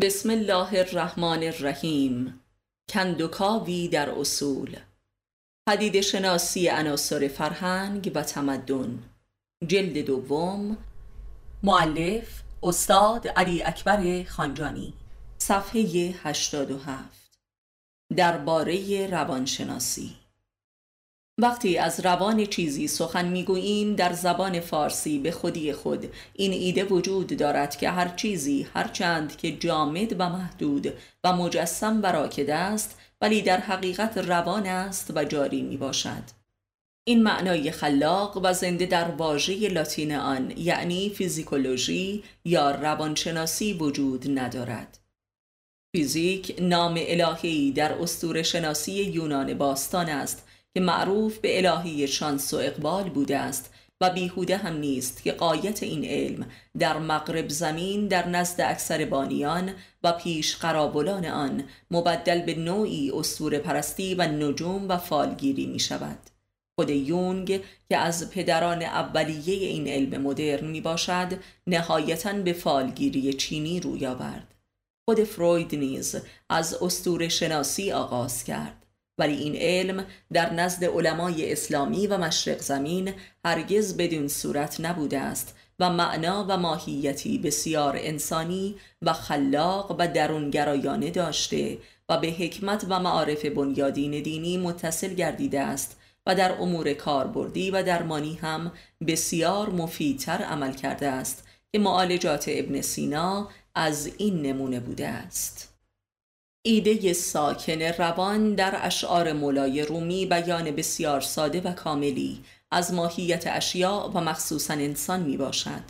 بسم الله الرحمن الرحیم. کندوکاوی در اصول. پدید شناسی عناصر فرهنگ و تمدن. جلد دوم. معلف استاد علی اکبر خانجانی. صفحه 87 درباره روانشناسی. وقتی از روان چیزی سخن می‌گوییم در زبان فارسی به خودی خود این ایده وجود دارد که هر چیزی هر چند که جامد و محدود و مجسم و راکد است ولی در حقیقت روان است و جاری می باشد این معنای خلاق و زنده در واژه لاتین آن یعنی فیزیکولوژی یا روانشناسی وجود ندارد. فیزیک نام الهی در اسطوره شناسی یونان باستان است که معروف به الهی شانس و اقبال بوده است و بیهوده هم نیست که قایت این علم در مغرب زمین در نزد اکثر بانیان و پیش قرابلان آن مبدل به نوعی اسطوره پرستی و نجوم و فالگیری می شود خود یونگ که از پدران اولیه این علم مدرن می باشد نهایتا به فالگیری چینی روی آورد. خود فروید نیز از اسطوره شناسی آغاز کرد. ولی این علم در نزد علمای اسلامی و مشرق زمین هرگز بدون صورت نبوده است و معنا و ماهیتی بسیار انسانی و خلاق و درونگرایانه داشته و به حکمت و معارف بنیادین دینی متصل گردیده است و در امور کاربردی و درمانی هم بسیار مفیدتر عمل کرده است که معالجات ابن سینا از این نمونه بوده است. ایده ساکن روان در اشعار مولای رومی بیان بسیار ساده و کاملی از ماهیت اشیاء و مخصوصا انسان می باشد.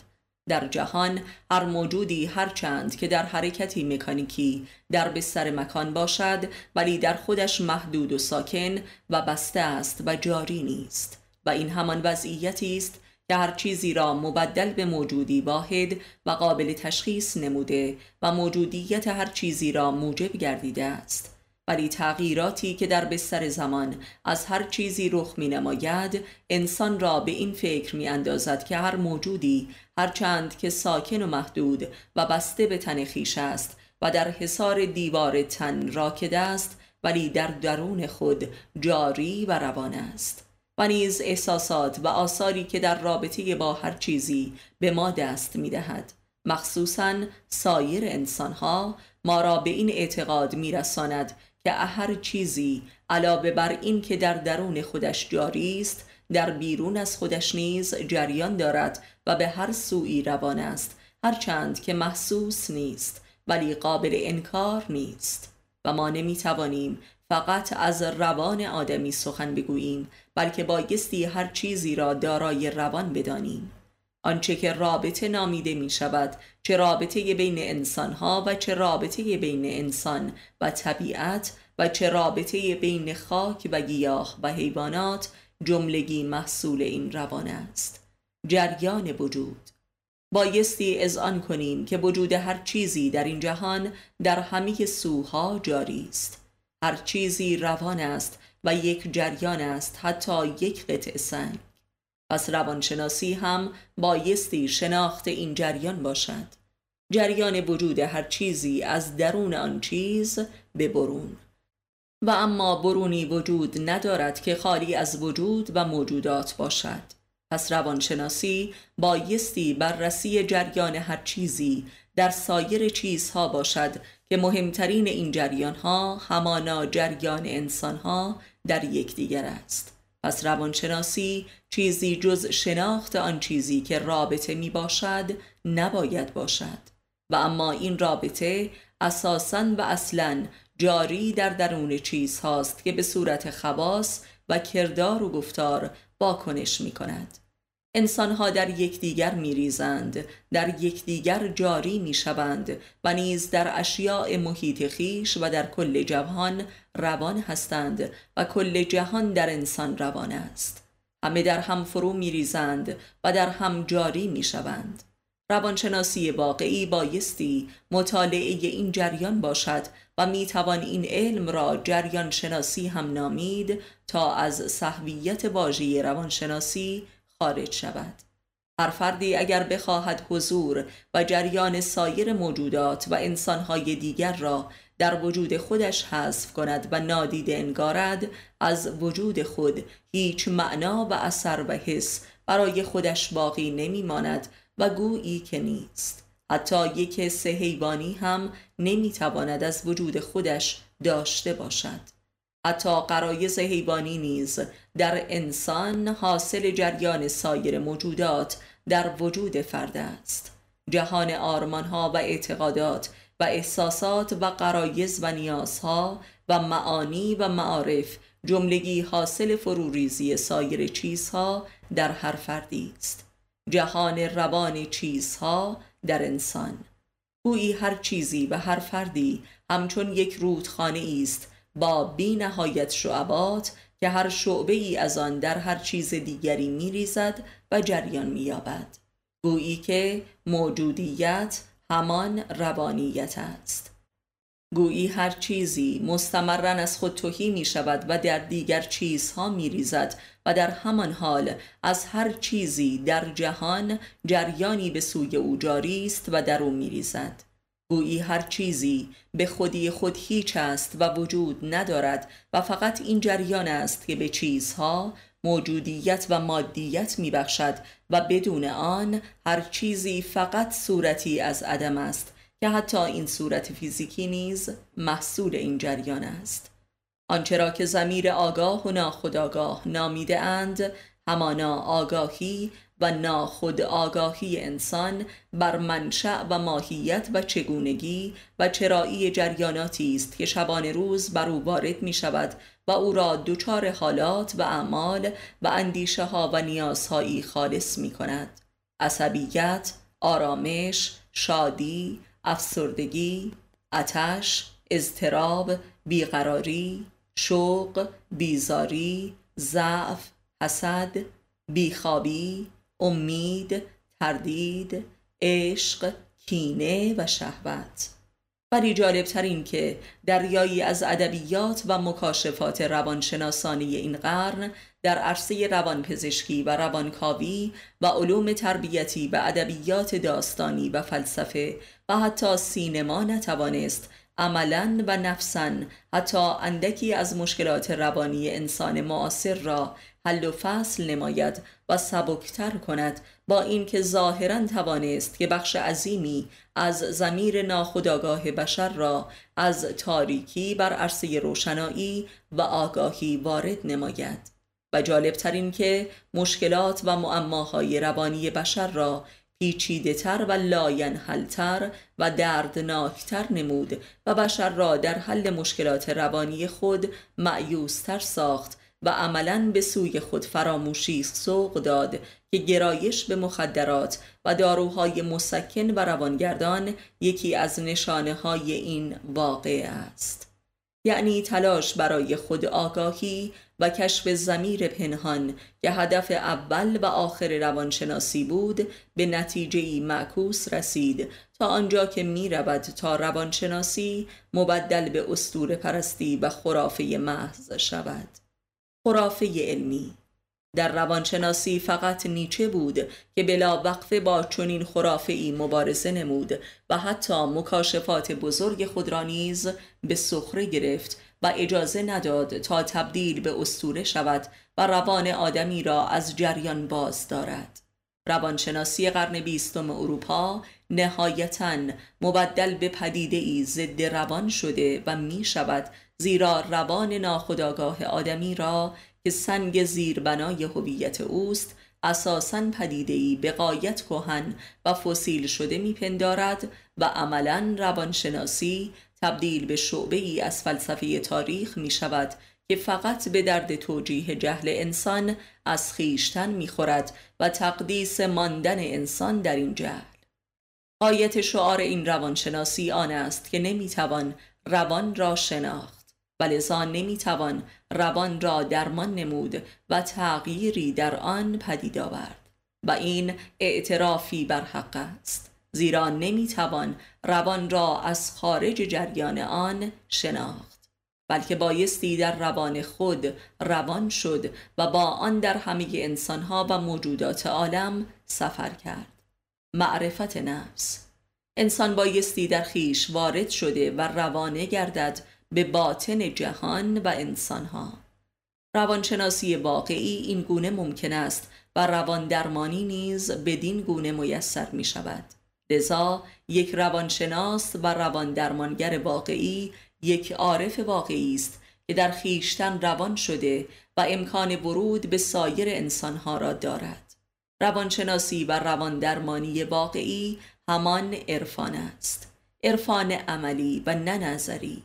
در جهان هر موجودی هر چند که در حرکتی مکانیکی در بستر مکان باشد ولی در خودش محدود و ساکن و بسته است و جاری نیست و این همان وضعیتی است هر چیزی را مبدل به موجودی واحد و قابل تشخیص نموده و موجودیت هر چیزی را موجب گردیده است. ولی تغییراتی که در بستر زمان از هر چیزی رخ می نماید انسان را به این فکر می اندازد که هر موجودی هرچند که ساکن و محدود و بسته به تن خیش است و در حصار دیوار تن راکد است ولی در درون خود جاری و روان است. و نیز احساسات و آثاری که در رابطه با هر چیزی به ما دست می دهد مخصوصا سایر انسانها ما را به این اعتقاد می رساند که هر چیزی علاوه بر این که در درون خودش جاری است در بیرون از خودش نیز جریان دارد و به هر سوی روان است هرچند که محسوس نیست ولی قابل انکار نیست. و ما نمی توانیم فقط از روان آدمی سخن بگوییم بلکه بایستی هر چیزی را دارای روان بدانیم. آنچه که رابطه نامیده می شود چه رابطه بین انسانها و چه رابطه بین انسان و طبیعت و چه رابطه بین خاک و گیاه و حیوانات جملگی محصول این روان است. جریان وجود. بایستی اذعان کنیم که وجود هر چیزی در این جهان در همه سوها جاری است. هر چیزی روان است و یک جریان است حتی یک قطع سنگ. پس روانشناسی هم بایستی شناخت این جریان باشد. جریان وجود هر چیزی از درون آن چیز به برون. و اما برونی وجود ندارد که خالی از وجود و موجودات باشد. پس روانشناسی بایستی بررسی جریان هر چیزی در سایر چیزها باشد که مهمترین این جریان ها همانا جریان انسان ها در یکدیگر است. پس روانشناسی چیزی جز شناخت آن چیزی که رابطه می باشد نباید باشد. و اما این رابطه اساسا و اصلا جاری در درون چیز هاست که به صورت خواص و کردار و گفتار واکنش می کند انسانها در یکدیگر میریزند در یکدیگر جاری می‌شوند و نیز در اشیاء محیط خیش و در کل جهان روان هستند و کل جهان در انسان روان است. همه در هم فرو میریزند و در هم جاری می‌شوند. روانشناسی واقعی بایستی مطالعه این جریان باشد و می‌توان این علم را جریان شناسی هم نامید تا از صحویت واژه روانشناسی خارج شود. هر فردی اگر بخواهد حضور و جریان سایر موجودات و انسانهای دیگر را در وجود خودش حذف کند و نادیده انگارد از وجود خود هیچ معنا و اثر و حس برای خودش باقی نمی ماند و گویی که نیست. حتی یک حس حیوانی هم نمی تواند از وجود خودش داشته باشد. حتی قرایز حیوانی نیز در انسان حاصل جریان سایر موجودات در وجود فرد است. جهان آرمانها و اعتقادات و احساسات و قرایز و نیازها و معانی و معارف جملگی حاصل فروریزی سایر چیزها در هر فردی است. جهان روان چیزها در انسان. گویی هر چیزی و هر فردی همچون یک رودخانه است با بی نهایت شعبات که هر شعبه ای از آن در هر چیز دیگری می ریزد و جریان می یابد گویی که موجودیت همان روانیت است. گویی هر چیزی مستمرن از خود توهی می شود و در دیگر چیزها می ریزد و در همان حال از هر چیزی در جهان جریانی به سوی او جاری است و در او می ریزد گویی هر چیزی به خودی خود هیچ است و وجود ندارد و فقط این جریان است که به چیزها موجودیت و مادیت می بخشد و بدون آن هر چیزی فقط صورتی از عدم است که حتی این صورت فیزیکی نیز محصول این جریان است. آنچه را که زمیر آگاه و ناخودآگاه نامیده اند همانا آگاهی و ناخود آگاهی انسان بر منشأ و ماهیت و چگونگی و چرایی جریاناتی است که شبان روز بر او وارد می شود و او را دچار حالات و اعمال و اندیشه ها و نیازهایی خالص می کند عصبیت، آرامش، شادی، افسردگی، اتش، اضطراب، بیقراری، شوق، بیزاری، ضعف، حسد، بیخوابی، امید، تردید، عشق، کینه و شهوت. ولی جالبتر این که دریایی از ادبیات و مکاشفات روانشناسانی این قرن در عرصه روانپزشکی و روانکاوی و علوم تربیتی و ادبیات داستانی و فلسفه و حتی سینما نتوانست عملا و نفسا حتی اندکی از مشکلات روانی انسان معاصر را حل و فصل نماید و سبکتر کند با اینکه ظاهرا توانست که بخش عظیمی از زمیر ناخودآگاه بشر را از تاریکی بر عرصه روشنایی و آگاهی وارد نماید. و جالبتر که مشکلات و معماهای روانی بشر را پیچیده تر و لاینحلتر و دردناکتر نمود و بشر را در حل مشکلات روانی خود معیوستر ساخت و عملا به سوی خود فراموشی سوق داد که گرایش به مخدرات و داروهای مسکن و روانگردان یکی از نشانه های این واقع است. یعنی تلاش برای خود آگاهی و کشف زمیر پنهان که هدف اول و آخر روانشناسی بود به نتیجه معکوس رسید. تا آنجا که می رود تا روانشناسی مبدل به استور پرستی و خرافه محض شود. خرافه علمی در روانشناسی فقط نیچه بود که بلا وقفه با چنین خرافه ای مبارزه نمود و حتی مکاشفات بزرگ خود را نیز به سخره گرفت و اجازه نداد تا تبدیل به استوره شود و روان آدمی را از جریان باز دارد. روانشناسی قرن بیستم اروپا نهایتا مبدل به پدیده ای ضد روان شده و می شود زیرا روان ناخداگاه آدمی را که سنگ زیربنای هویت اوست اساسا پدیده‌ای به قایت کهن و فسیل شده میپندارد و عملا روانشناسی تبدیل به شعبه ای از فلسفه تاریخ می شود که فقط به درد توجیه جهل انسان از خیشتن می‌خورد و تقدیس ماندن انسان در این جهل. قایت شعار این روانشناسی آن است که نمی‌توان روان را شناخت. و لذا نمی‌توان روان را درمان نمود و تغییری در آن پدید آورد و این اعترافی بر حق است زیرا نمی‌توان روان را از خارج جریان آن شناخت بلکه بایستی در روان خود روان شد و با آن در همه انسانها و موجودات عالم سفر کرد. معرفت نفس انسان بایستی در خیش وارد شده و روانه گردد به باطن جهان و انسانها. روانشناسی واقعی این گونه ممکن است و روان درمانی نیز بدین گونه میسر می شود لذا یک روانشناس و روان درمانگر واقعی یک عارف واقعی است که در خیشتن روان شده و امکان ورود به سایر انسانها را دارد. روانشناسی و روان درمانی واقعی همان عرفان است. عرفان عملی و نه نظری.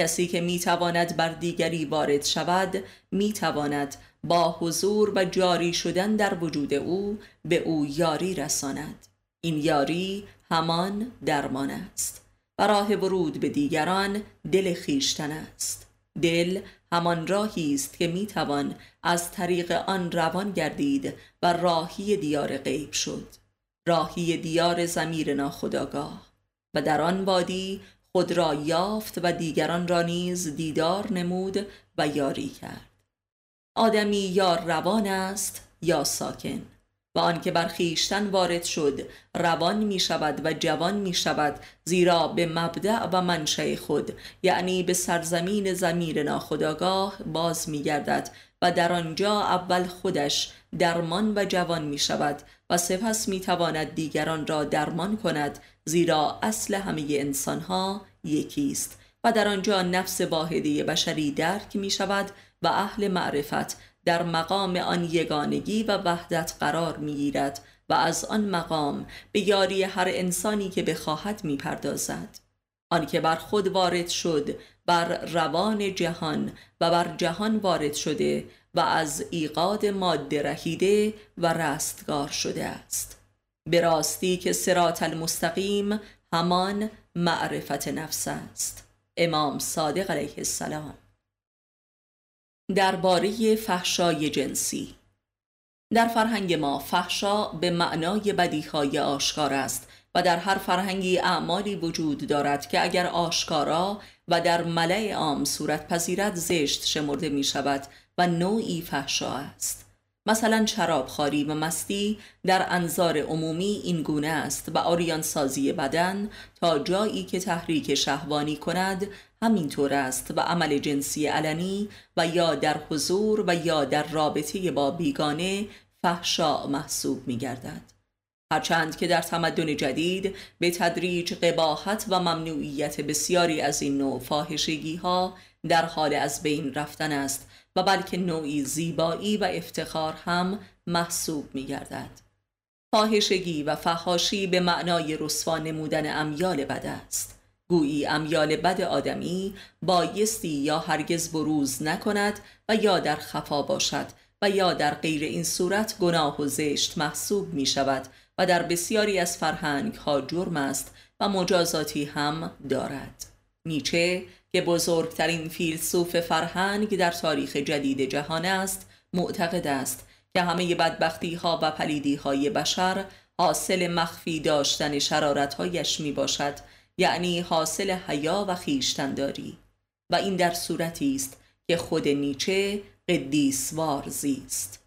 کسی که می‌تواند بر دیگری وارد شود می‌تواند با حضور و جاری شدن در وجود او به او یاری رساند. این یاری همان درمان است. و راه ورود به دیگران دل خیشتن است. دل همان راهی است که می‌توان از طریق آن روان گردید و راهی دیار غیب شد. راهی دیار زمیر ناخداگاه و در آن وادی خود را یافت و دیگران را نیز دیدار نمود و یاری کرد. آدمی یا روان است یا ساکن و آنکه بر خیشتن وارد شد روان می شود و جوان می شود زیرا به مبدع و منشأ خود یعنی به سرزمین زمیر ناخداگاه باز می گردد و در آنجا اول خودش درمان و جوان می شود و سپس می تواند دیگران را درمان کند زیرا اصل همه انسانها یکی است و در آنجا نفس واحده بشری درک می شود و اهل معرفت در مقام آن یگانگی و وحدت قرار می گیرد و از آن مقام به یاری هر انسانی که بخواهد می پردازد آنکه بر خود وارد شد بر روان جهان و بر جهان وارد شده و از ایقاد ماده رهیده و رستگار شده است. به راستی که سرات المستقیم همان معرفت نفس است. امام صادق علیه السلام. درباره فحشای جنسی. در فرهنگ ما فحشا به معنای بدیهای آشکار است و در هر فرهنگی اعمالی وجود دارد که اگر آشکارا و در ملع عام صورت پذیرد زشت شمرده می شود و نوعی فحشا است مثلا خاری و مستی در انظار عمومی این گونه است و آریان سازی بدن تا جایی که تحریک شهوانی کند همینطور است و عمل جنسی علنی و یا در حضور و یا در رابطه با بیگانه فحشا محسوب می گردد. هرچند که در تمدن جدید به تدریج قباحت و ممنوعیت بسیاری از این نوع فاحشگی ها در حال از بین رفتن است و بلکه نوعی زیبایی و افتخار هم محسوب می گردد. فاحشگی و فحاشی به معنای رسوا نمودن امیال بد است. گویی امیال بد آدمی بایستی یا هرگز بروز نکند و یا در خفا باشد و یا در غیر این صورت گناه و زشت محسوب می شود و در بسیاری از فرهنگ ها جرم است و مجازاتی هم دارد نیچه که بزرگترین فیلسوف فرهنگ در تاریخ جدید جهان است معتقد است که همه بدبختی ها و پلیدی های بشر حاصل مخفی داشتن شرارت می باشد یعنی حاصل حیا و خیشتنداری. و این در صورتی است که خود نیچه قدیسوار زیست.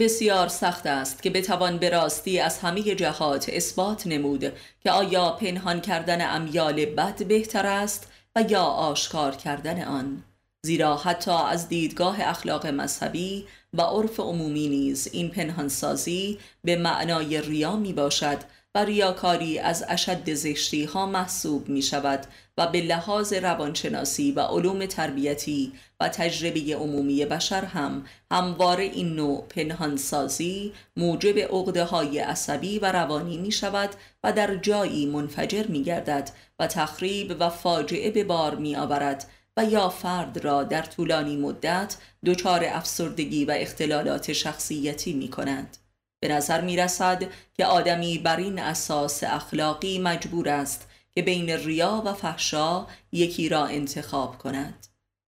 بسیار سخت است که بتوان به راستی از همه جهات اثبات نمود که آیا پنهان کردن امیال بد بهتر است و یا آشکار کردن آن. زیرا حتی از دیدگاه اخلاق مذهبی و عرف عمومی نیز این پنهانسازی به معنای ریا می باشد و ریاکاری از اشد زشتی ها محسوب می شود و به لحاظ روانشناسی و علوم تربیتی تجربه عمومی بشر هم همواره این نوع پنهانسازی موجب عقده های عصبی و روانی می شود و در جایی منفجر می گردد و تخریب و فاجعه به بار می آورد و یا فرد را در طولانی مدت دچار افسردگی و اختلالات شخصیتی می کند. به نظر می رسد که آدمی بر این اساس اخلاقی مجبور است که بین ریا و فحشا یکی را انتخاب کند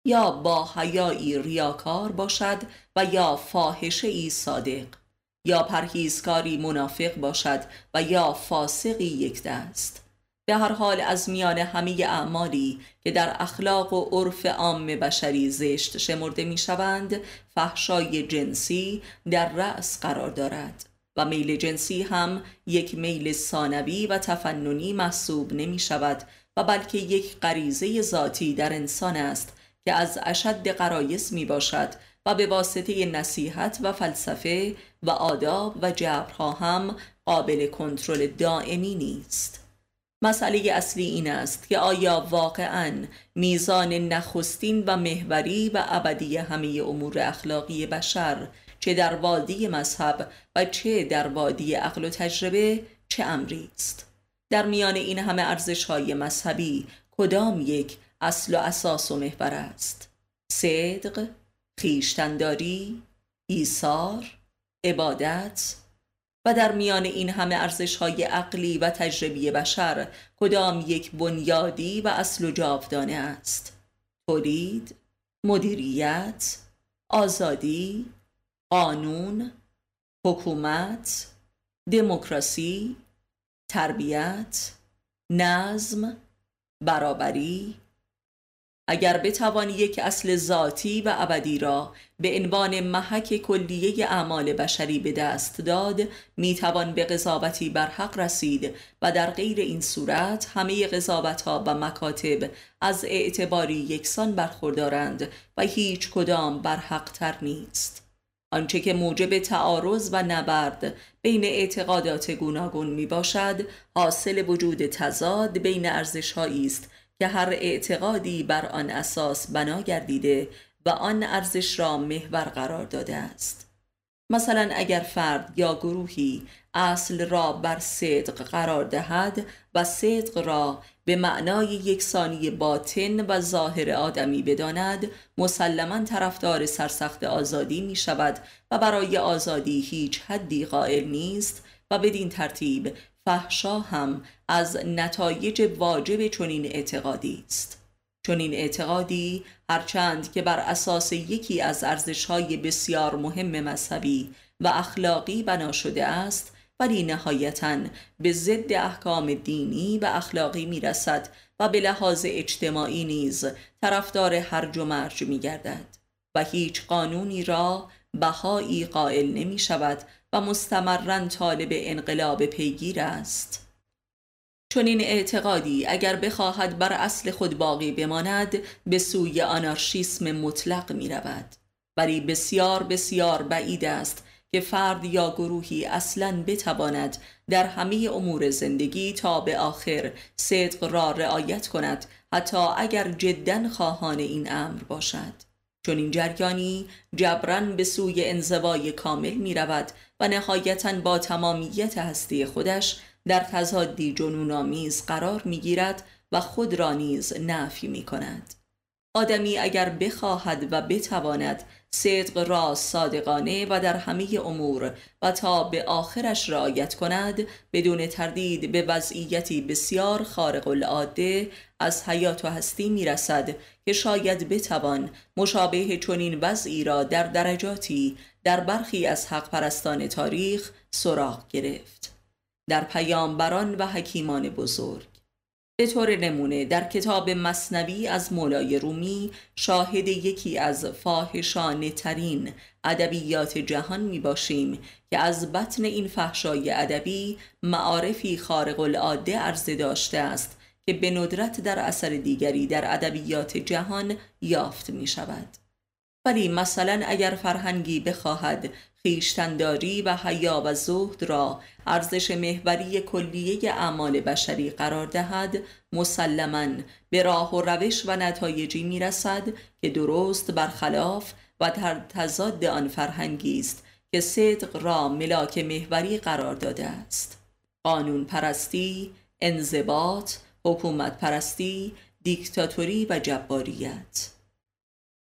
یا با حیایی ریاکار باشد و یا فاحشه ای صادق یا پرهیزکاری منافق باشد و یا فاسقی یک دست. به هر حال از میان همه اعمالی که در اخلاق و عرف عام بشری زشت شمرده می شوند فحشای جنسی در رأس قرار دارد و میل جنسی هم یک میل ثانوی و تفننی محسوب نمی شود و بلکه یک غریزه ذاتی در انسان است که از اشد قرایز می باشد و به واسطه نصیحت و فلسفه و آداب و جبرها هم قابل کنترل دائمی نیست. مسئله اصلی این است که آیا واقعا میزان نخستین و محوری و ابدی همه امور اخلاقی بشر چه در وادی مذهب و چه در وادی عقل و تجربه چه امری است؟ در میان این همه ارزش های مذهبی کدام یک اصل و اساس و محور است. صدق خیشتنداری ایثار عبادت و در میان این همه ارزش های عقلی و تجربی بشر کدام یک بنیادی و اصل و جاودانه است؟ تولید مدیریت آزادی قانون حکومت دموکراسی تربیت نظم برابری اگر بتوانی یک اصل ذاتی و ابدی را به عنوان محک کلیه اعمال بشری به دست داد می‌توان به قضاوتی بر حق رسید و در غیر این صورت همه قضاوت ها و مکاتب از اعتباری یکسان برخوردارند و هیچ کدام بر حق تر نیست. آنچه که موجب تعارض و نبرد بین اعتقادات گوناگون می باشد حاصل وجود تضاد بین ارزش است که هر اعتقادی بر آن اساس بنا گردیده و آن ارزش را محور قرار داده است. مثلا اگر فرد یا گروهی اصل را بر صدق قرار دهد و صدق را به معنای یکسانی باطن و ظاهر آدمی بداند مسلما طرفدار سرسخت آزادی می شود و برای آزادی هیچ حدی قائل نیست و بدین ترتیب فحشا هم از نتایج واجب چنین اعتقادی است. چنین اعتقادی هرچند که بر اساس یکی از ارزشهای بسیار مهم مذهبی و اخلاقی بنا شده است ولی نهایتا به ضد احکام دینی و اخلاقی می رسد و به لحاظ اجتماعی نیز طرفدار هرج و مرج می گردد و هیچ قانونی را بهایی قائل نمی شود و مستمرا طالب انقلاب پیگیر است. چون این اعتقادی اگر بخواهد بر اصل خود باقی بماند به سوی آنارشیسم مطلق می رود ولی بسیار بسیار بعید است که فرد یا گروهی اصلا بتواند در همه امور زندگی تا به آخر صدق را رعایت کند حتی اگر جدا خواهان این امر باشد. چون این جریانی جبران به سوی انزوای کامل می رود و نهایتا با تمامیت هستی خودش در تضادی جنونآمیز قرار می گیرد و خود را نیز نفی می کند آدمی اگر بخواهد و بتواند صدق را صادقانه و در همه امور و تا به آخرش رعایت کند بدون تردید به وضعیتی بسیار خارق العاده از حیات و هستی می رسد که شاید بتوان مشابه چنین وضعی را در درجاتی در برخی از حق پرستان تاریخ سراغ گرفت. در پیامبران و حکیمان بزرگ به طور نمونه در کتاب مصنوی از مولای رومی شاهد یکی از فاحشانه ترین ادبیات جهان می باشیم که از بطن این فحشای ادبی معارفی خارق العاده عرضه داشته است که به ندرت در اثر دیگری در ادبیات جهان یافت می شود ولی مثلا اگر فرهنگی بخواهد خیشتنداری و حیا و زهد را ارزش محوری کلیه اعمال بشری قرار دهد مسلما به راه و روش و نتایجی می رسد که درست برخلاف و در تضاد آن فرهنگی است که صدق را ملاک محوری قرار داده است. قانون پرستی، انضباط، حکومت پرستی، دیکتاتوری و جباریت.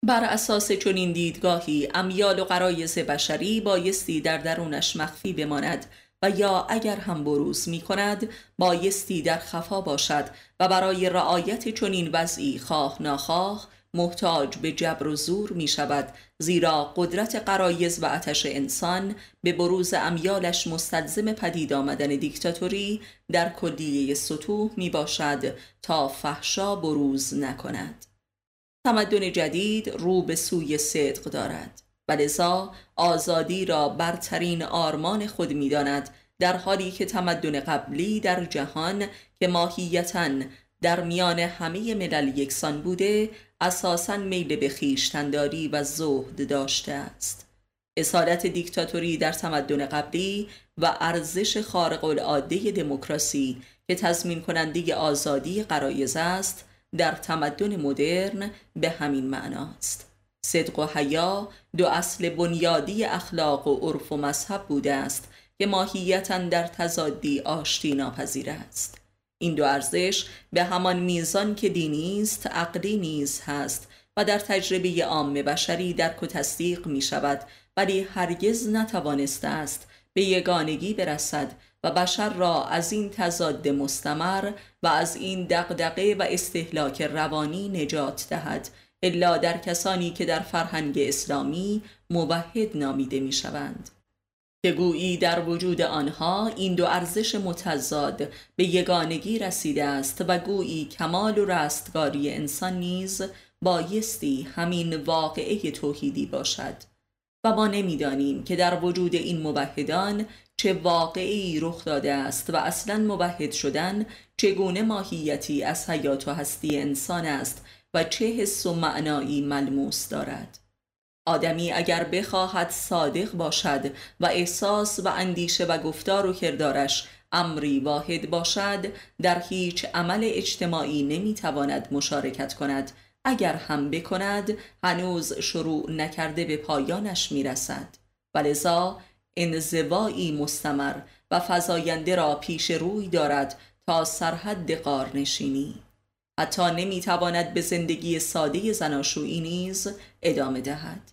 بر اساس چنین دیدگاهی امیال و قرایز بشری بایستی در درونش مخفی بماند و یا اگر هم بروز می کند بایستی در خفا باشد و برای رعایت چنین وضعی خواه ناخواه محتاج به جبر و زور می شود زیرا قدرت قرایز و اتش انسان به بروز امیالش مستلزم پدید آمدن دیکتاتوری در کلیه سطوح می باشد تا فحشا بروز نکند. تمدن جدید رو به سوی صدق دارد. و لذا آزادی را برترین آرمان خود می داند در حالی که تمدن قبلی در جهان که ماهیتا در میان همه ملل یکسان بوده اساسا میل به خیشتنداری و زهد داشته است. اصالت دیکتاتوری در تمدن قبلی و ارزش خارق العاده دموکراسی که تضمین کننده آزادی قرایز است در تمدن مدرن به همین معناست صدق و حیا دو اصل بنیادی اخلاق و عرف و مذهب بوده است که ماهیتا در تضادی آشتی ناپذیر است. این دو ارزش به همان میزان که دینی است عقلی نیز هست و در تجربه عام بشری درک و تصدیق می شود ولی هرگز نتوانسته است به یگانگی برسد و بشر را از این تضاد مستمر و از این دقدقه و استهلاک روانی نجات دهد الا در کسانی که در فرهنگ اسلامی موحد نامیده می شوند که گویی در وجود آنها این دو ارزش متضاد به یگانگی رسیده است و گویی کمال و رستگاری انسان نیز بایستی همین واقعه توحیدی باشد. و ما نمی‌دانیم که در وجود این موحدان چه واقعی رخ داده است و اصلا موحد شدن چگونه ماهیتی از حیات و هستی انسان است و چه حس و معنایی ملموس دارد. آدمی اگر بخواهد صادق باشد و احساس و اندیشه و گفتار و کردارش امری واحد باشد در هیچ عمل اجتماعی نمی‌تواند مشارکت کند اگر هم بکند هنوز شروع نکرده به پایانش می‌رسد. ولذا انزوایی مستمر و فضاینده را پیش روی دارد تا سرحد قارنشینی حتی نمی‌تواند به زندگی ساده زناشویی نیز ادامه دهد.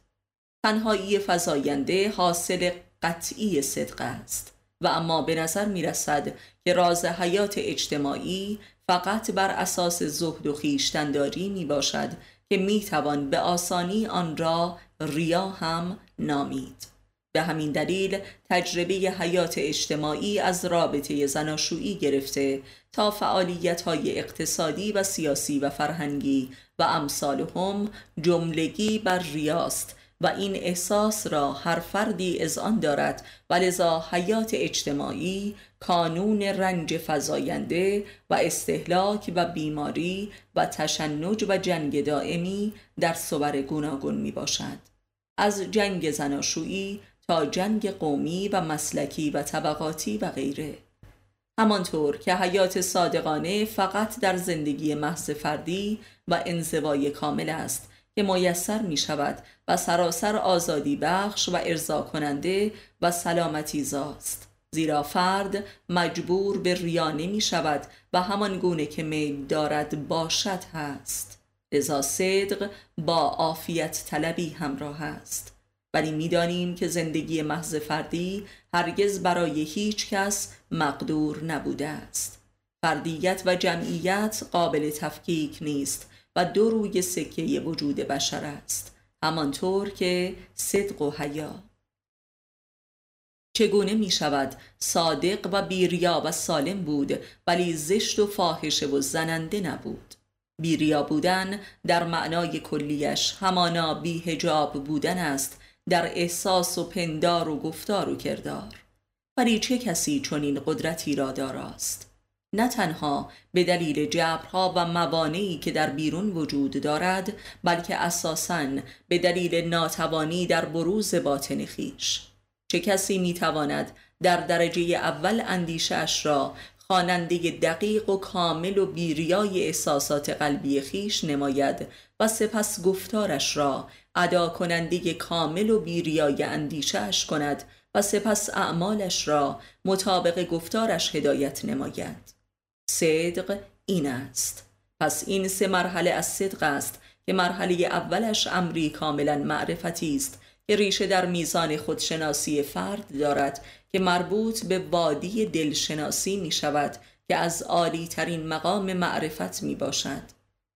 تنهایی فزاینده حاصل قطعی صدق است. و اما به نظر می رسد که راز حیات اجتماعی فقط بر اساس زهد و خیشتنداری می باشد که می توان به آسانی آن را ریا هم نامید. به همین دلیل تجربه حیات اجتماعی از رابطه زناشویی گرفته تا فعالیت های اقتصادی و سیاسی و فرهنگی و امثالهم جملگی بر ریاست و این احساس را هر فردی از آن دارد. و لذا حیات اجتماعی کانون رنج فزاینده و استهلاک و بیماری و تشنج و جنگ دائمی در صور گوناگون می باشد. از جنگ زناشویی تا جنگ قومی و مسلکی و طبقاتی و غیره. همانطور که حیات صادقانه فقط در زندگی محض فردی و انزوای کامل است. که میسر می شود و سراسر آزادی بخش و ارضا کننده و سلامتی زاست. زیرا فرد مجبور به ریا نمی شود و همان گونه که میل دارد باشد هست. لذا صدق با عافیت طلبی همراه است. ولی می‌دانیم که زندگی محض فردی هرگز برای هیچ کس مقدور نبوده است. فردیت و جمعیت قابل تفکیک نیست. دو روی سکه وجود بشر است همانطور که صدق و حیا. چگونه می شود صادق و بیریا و سالم بود ولی زشت و فاحشه و زننده نبود. بیریا بودن در معنای کلیش همانا بیهجاب بودن است در احساس و پندار و گفتار و کردار. ولی چه کسی چنین قدرتی را داراست؟ نه تنها به دلیل جبرها و موانعی که در بیرون وجود دارد بلکه اساساً به دلیل ناتوانی در بروز باطن خیش. چه کسی می‌تواند در درجه اول اندیشش را خواننده دقیق و کامل و بیریای احساسات قلبی خیش نماید و سپس گفتارش را ادا کننده کامل و بیریای اندیشش کند و سپس اعمالش را مطابق گفتارش هدایت نماید. صدق این است. پس این سه مرحله از صدق است که مرحله اولش امری کاملا معرفتی است که ریشه در میزان خودشناسی فرد دارد که مربوط به وادی دلشناسی می شود که از عالی ترین مقام معرفت می باشد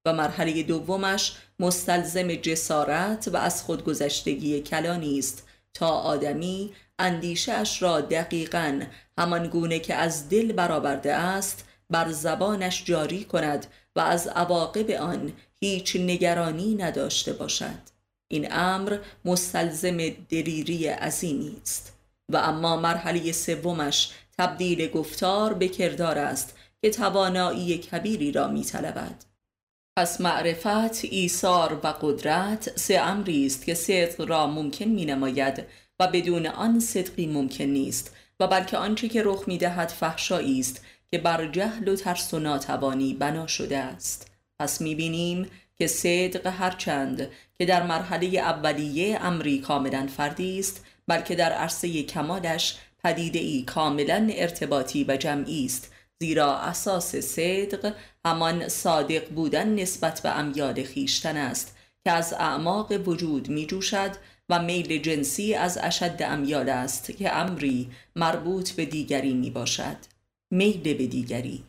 و مرحله دومش مستلزم جسارت و از خودگذشتگی کلانی است تا آدمی اندیشش را دقیقا همان گونه که از دل برآورده است بر زبانش جاری کند و از عواقب آن هیچ نگرانی نداشته باشد. این امر مستلزم دلیری عظیمی است. و اما مرحله سومش تبدیل گفتار به کردار است که توانایی کبیری را میطلبد. پس معرفت، ایثار و قدرت سه امری است که صدق را ممکن می نماید و بدون آن صدقی ممکن نیست و بلکه آنچه که رخ می دهد فحشایی است که بر جهل و ترس و ناتوانی بنا شده است. پس می بینیم که صدق هرچند که در مرحله اولیه امری کاملا فردی است بلکه در عرصه کمالش پدیده ای کاملا ارتباطی و جمعی است. زیرا اساس صدق همان صادق بودن نسبت به امیال خیشتن است که از اعماق وجود می جوشد و میل جنسی از اشد امیال است که امری مربوط به دیگری می باشد میل به دیگری.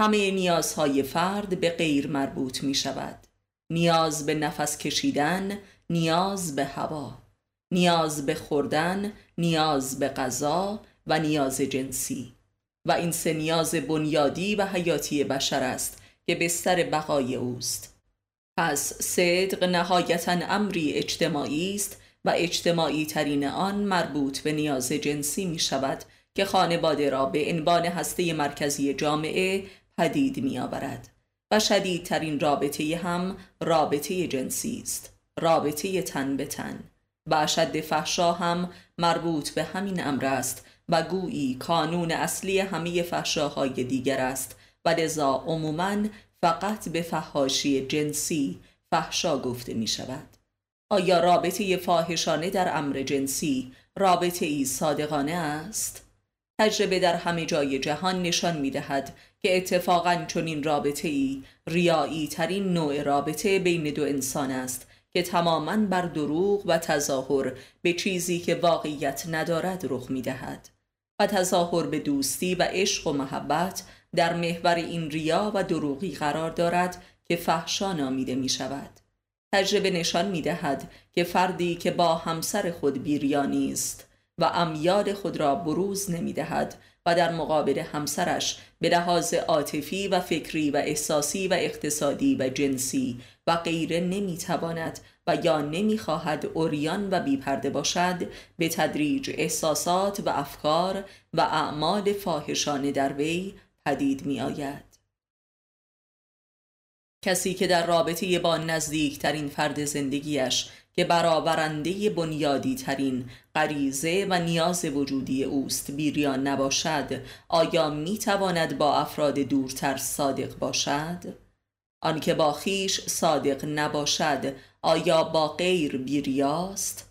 همه نیازهای فرد به غیر مربوط می شود. نیاز به نفس کشیدن نیاز به هوا. نیاز به خوردن نیاز به غذا و نیاز جنسی. و این سه نیاز بنیادی و حیاتی بشر است که بستر بقای اوست. پس صدق نهایتا امری اجتماعی است و اجتماعی ترین آن مربوط به نیاز جنسی می شود که خانواده را به عنوان هسته مرکزی جامعه پدید می آورد و شدیدترین رابطه هم رابطه جنسی است رابطه تن به تن و اشد فحشا هم مربوط به همین امر است و گویی کانون اصلی همه فحشاهای دیگر است و لذا عموما فقط به فحاشی جنسی فحشا گفته می شود آیا رابطه فاحشانه در امر جنسی رابطه ای صادقانه است؟ تجربه در همه جای جهان نشان می دهد که اتفاقا چنین رابطه ای ریایی ترین نوع رابطه بین دو انسان است که تماما بر دروغ و تظاهر به چیزی که واقعیت ندارد رخ می دهد و تظاهر به دوستی و عشق و محبت در محور این ریا و دروغی قرار دارد که فحشا نامیده می شود تجربه نشان می دهد که فردی که با همسر خود بیریا نیست و امیال خود را بروز نمی دهد و در مقابل همسرش به لحاظ عاطفی و فکری و احساسی و اقتصادی و جنسی و غیره نمی‌تواند و یا نمی‌خواهد اوریان و بیپرده باشد به تدریج احساسات و افکار و اعمال فاحشانه در وی پدید می آید. کسی که در رابطه با نزدیکترین فرد زندگیش که برآورنده بنیادی ترین غریزه و نیاز وجودی اوست بیریان نباشد آیا می تواند با افراد دورتر صادق باشد؟ آنکه با خیش صادق نباشد آیا با غیر بیریاست؟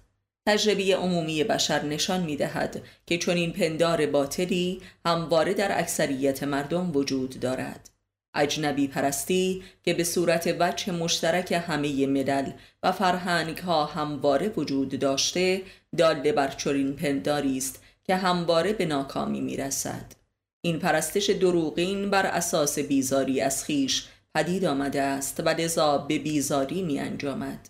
تجربه عمومی بشر نشان می دهد که این پندار باطلی همواره در اکثریت مردم وجود دارد اجنبی پرستی که به صورت وجه مشترک همه ملل و فرهنگ ها همواره وجود داشته داله بر چرین پنداری است که همواره به ناکامی می رسد. این پرستش دروغین بر اساس بیزاری از خیش پدید آمده است و لذا به بیزاری می انجامد.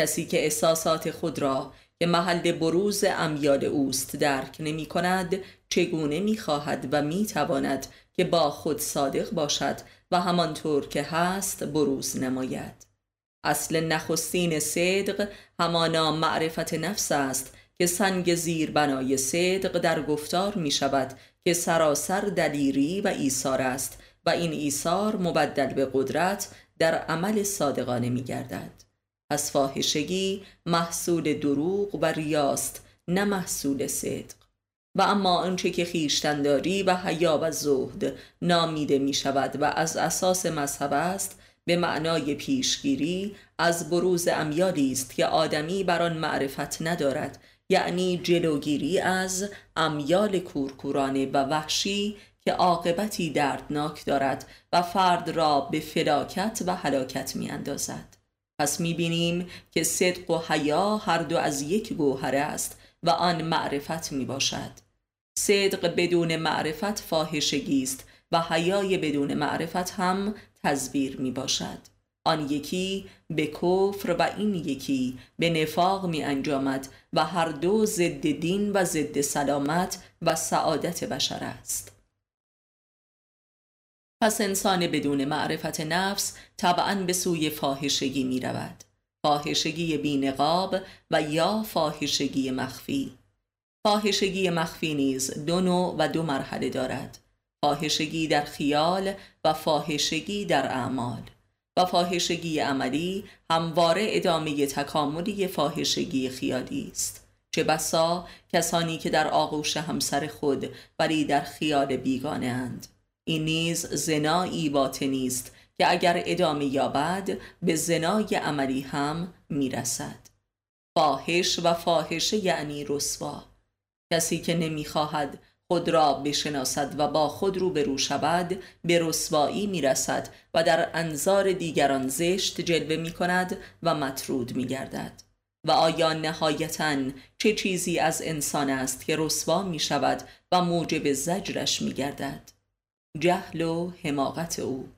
کسی که احساسات خود را که محل بروز امیال اوست درک نمی کند چگونه می خواهد و می تواند که با خود صادق باشد و همانطور که هست بروز نماید. اصل نخستین صدق همانا معرفت نفس است که سنگ زیر بنای صدق در گفتار می شود که سراسر دلیری و ایثار است و این ایثار مبدل به قدرت در عمل صادقانه می گردد. پس فاحشگی محصول دروغ و ریاست نه محصول صدق. و اما آنچه که خیشتنداری و حیا و زهد نامیده می شود و از اساس مذهب است به معنای پیشگیری از بروز امیالی است که آدمی بر آن معرفت ندارد یعنی جلوگیری از امیال کورکورانه و وحشی که عاقبتی دردناک دارد و فرد را به فلاکت و حلاکت می اندازد. پس می بینیم که صدق و حیا هر دو از یک گوهره است و آن معرفت می باشد صدق بدون معرفت فاحشگی است و حیای بدون معرفت هم تزویر می باشد آن یکی به کفر و این یکی به نفاق می انجامد و هر دو ضد دین و ضد سلامت و سعادت بشر است. پس انسان بدون معرفت نفس طبعا به سوی فاحشگی می رود فاحشگی بینقاب و یا فاحشگی مخفی. فاحشگی مخفی نیز دو نوع و دو مرحله دارد. فاحشگی در خیال و فاحشگی در اعمال. و فاحشگی عملی همواره ادامه تکاملی فاحشگی خیالی است. چه بسا کسانی که در آغوش همسر خود ولی در خیال بیگانه اند. این نیز زنایی باطنی است که اگر ادامه یابد به زنای عملی هم می‌رسد. فاحش و فاحشه یعنی رسوا. کسی که نمی‌خواهد خود را بشناسد و با خود رو برو شود به رسوایی می‌رسد و در انظار دیگران زشت جلوه می کند و مطرود می گردد و آیا نهایتا چه چیزی از انسان است که رسوا می شود و موجب زجرش می گردد جهل و حماقت او.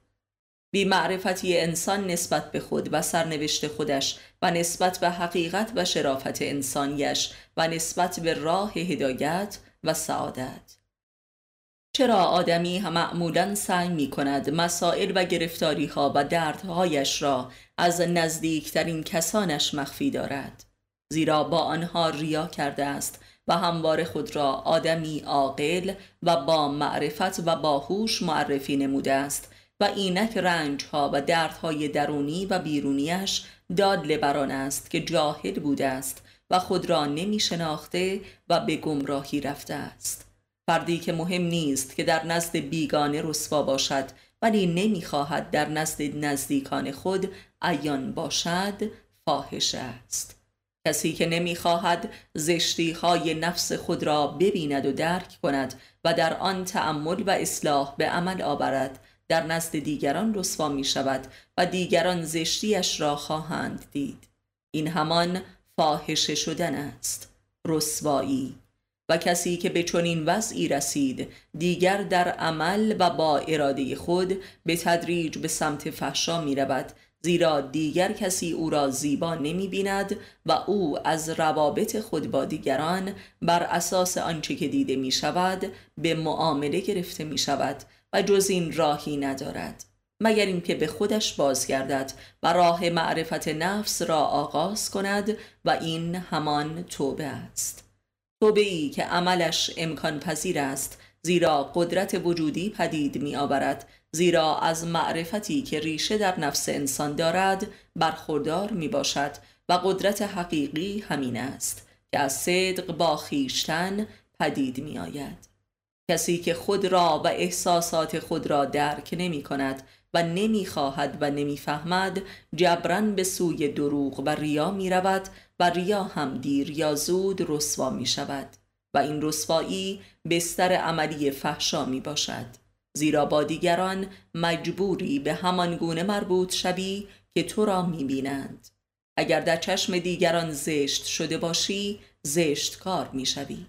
بی معرفتی انسان نسبت به خود و سرنوشت خودش و نسبت به حقیقت و شرافت انسانیش و نسبت به راه هدایت و سعادت. چرا آدمی هم معمولا سعی می کند مسائل و گرفتاری ها و دردهایش را از نزدیکترین کسانش مخفی دارد زیرا با آنها ریا کرده است و هموار خود را آدمی عاقل و با معرفت و باهوش معرفی نموده است و اینک رنج ها و دردهای درونی و بیرونیش داد لبران است که جاهل بوده است و خود را نمی شناخته و به گمراهی رفته است. فردی که مهم نیست که در نزد بیگانه رسوا باشد ولی نمی‌خواهد در نزد نزدیکان خود عیان باشد فاحش است. کسی که نمی‌خواهد زشتی های نفس خود را ببیند و درک کند و در آن تأمل و اصلاح به عمل آورد در نزد دیگران رسوا می شود و دیگران زشتیش را خواهند دید. این همان فاحشه شدن است رسوایی. و کسی که به چنین وضعی رسید دیگر در عمل و با اراده خود به تدریج به سمت فحشا می رود زیرا دیگر کسی او را زیبا نمی بیند و او از روابط خود با دیگران بر اساس آنچه که دیده می شود به معامله گرفته می شود و جز این راهی ندارد مگر اینکه به خودش بازگردد و راه معرفت نفس را آغاز کند و این همان توبه است. توبه ای که عملش امکان پذیر است زیرا قدرت وجودی پدید می آورد زیرا از معرفتی که ریشه در نفس انسان دارد برخوردار می باشد و قدرت حقیقی همین است که از صدق با خیشتن پدید می آید کسی که خود را و احساسات خود را درک نمی کند و نمی خواهد و نمی فهمد جبران به سوی دروغ و ریا می رود و ریا هم دیر یا زود رسوا می شود و این رسوایی بستر عملی فحشا می باشد. زیرا با دیگران مجبوری به همان گونه مربوط شوی که تو را می بینند. اگر در چشم دیگران زشت شده باشی زشت کار می شوی.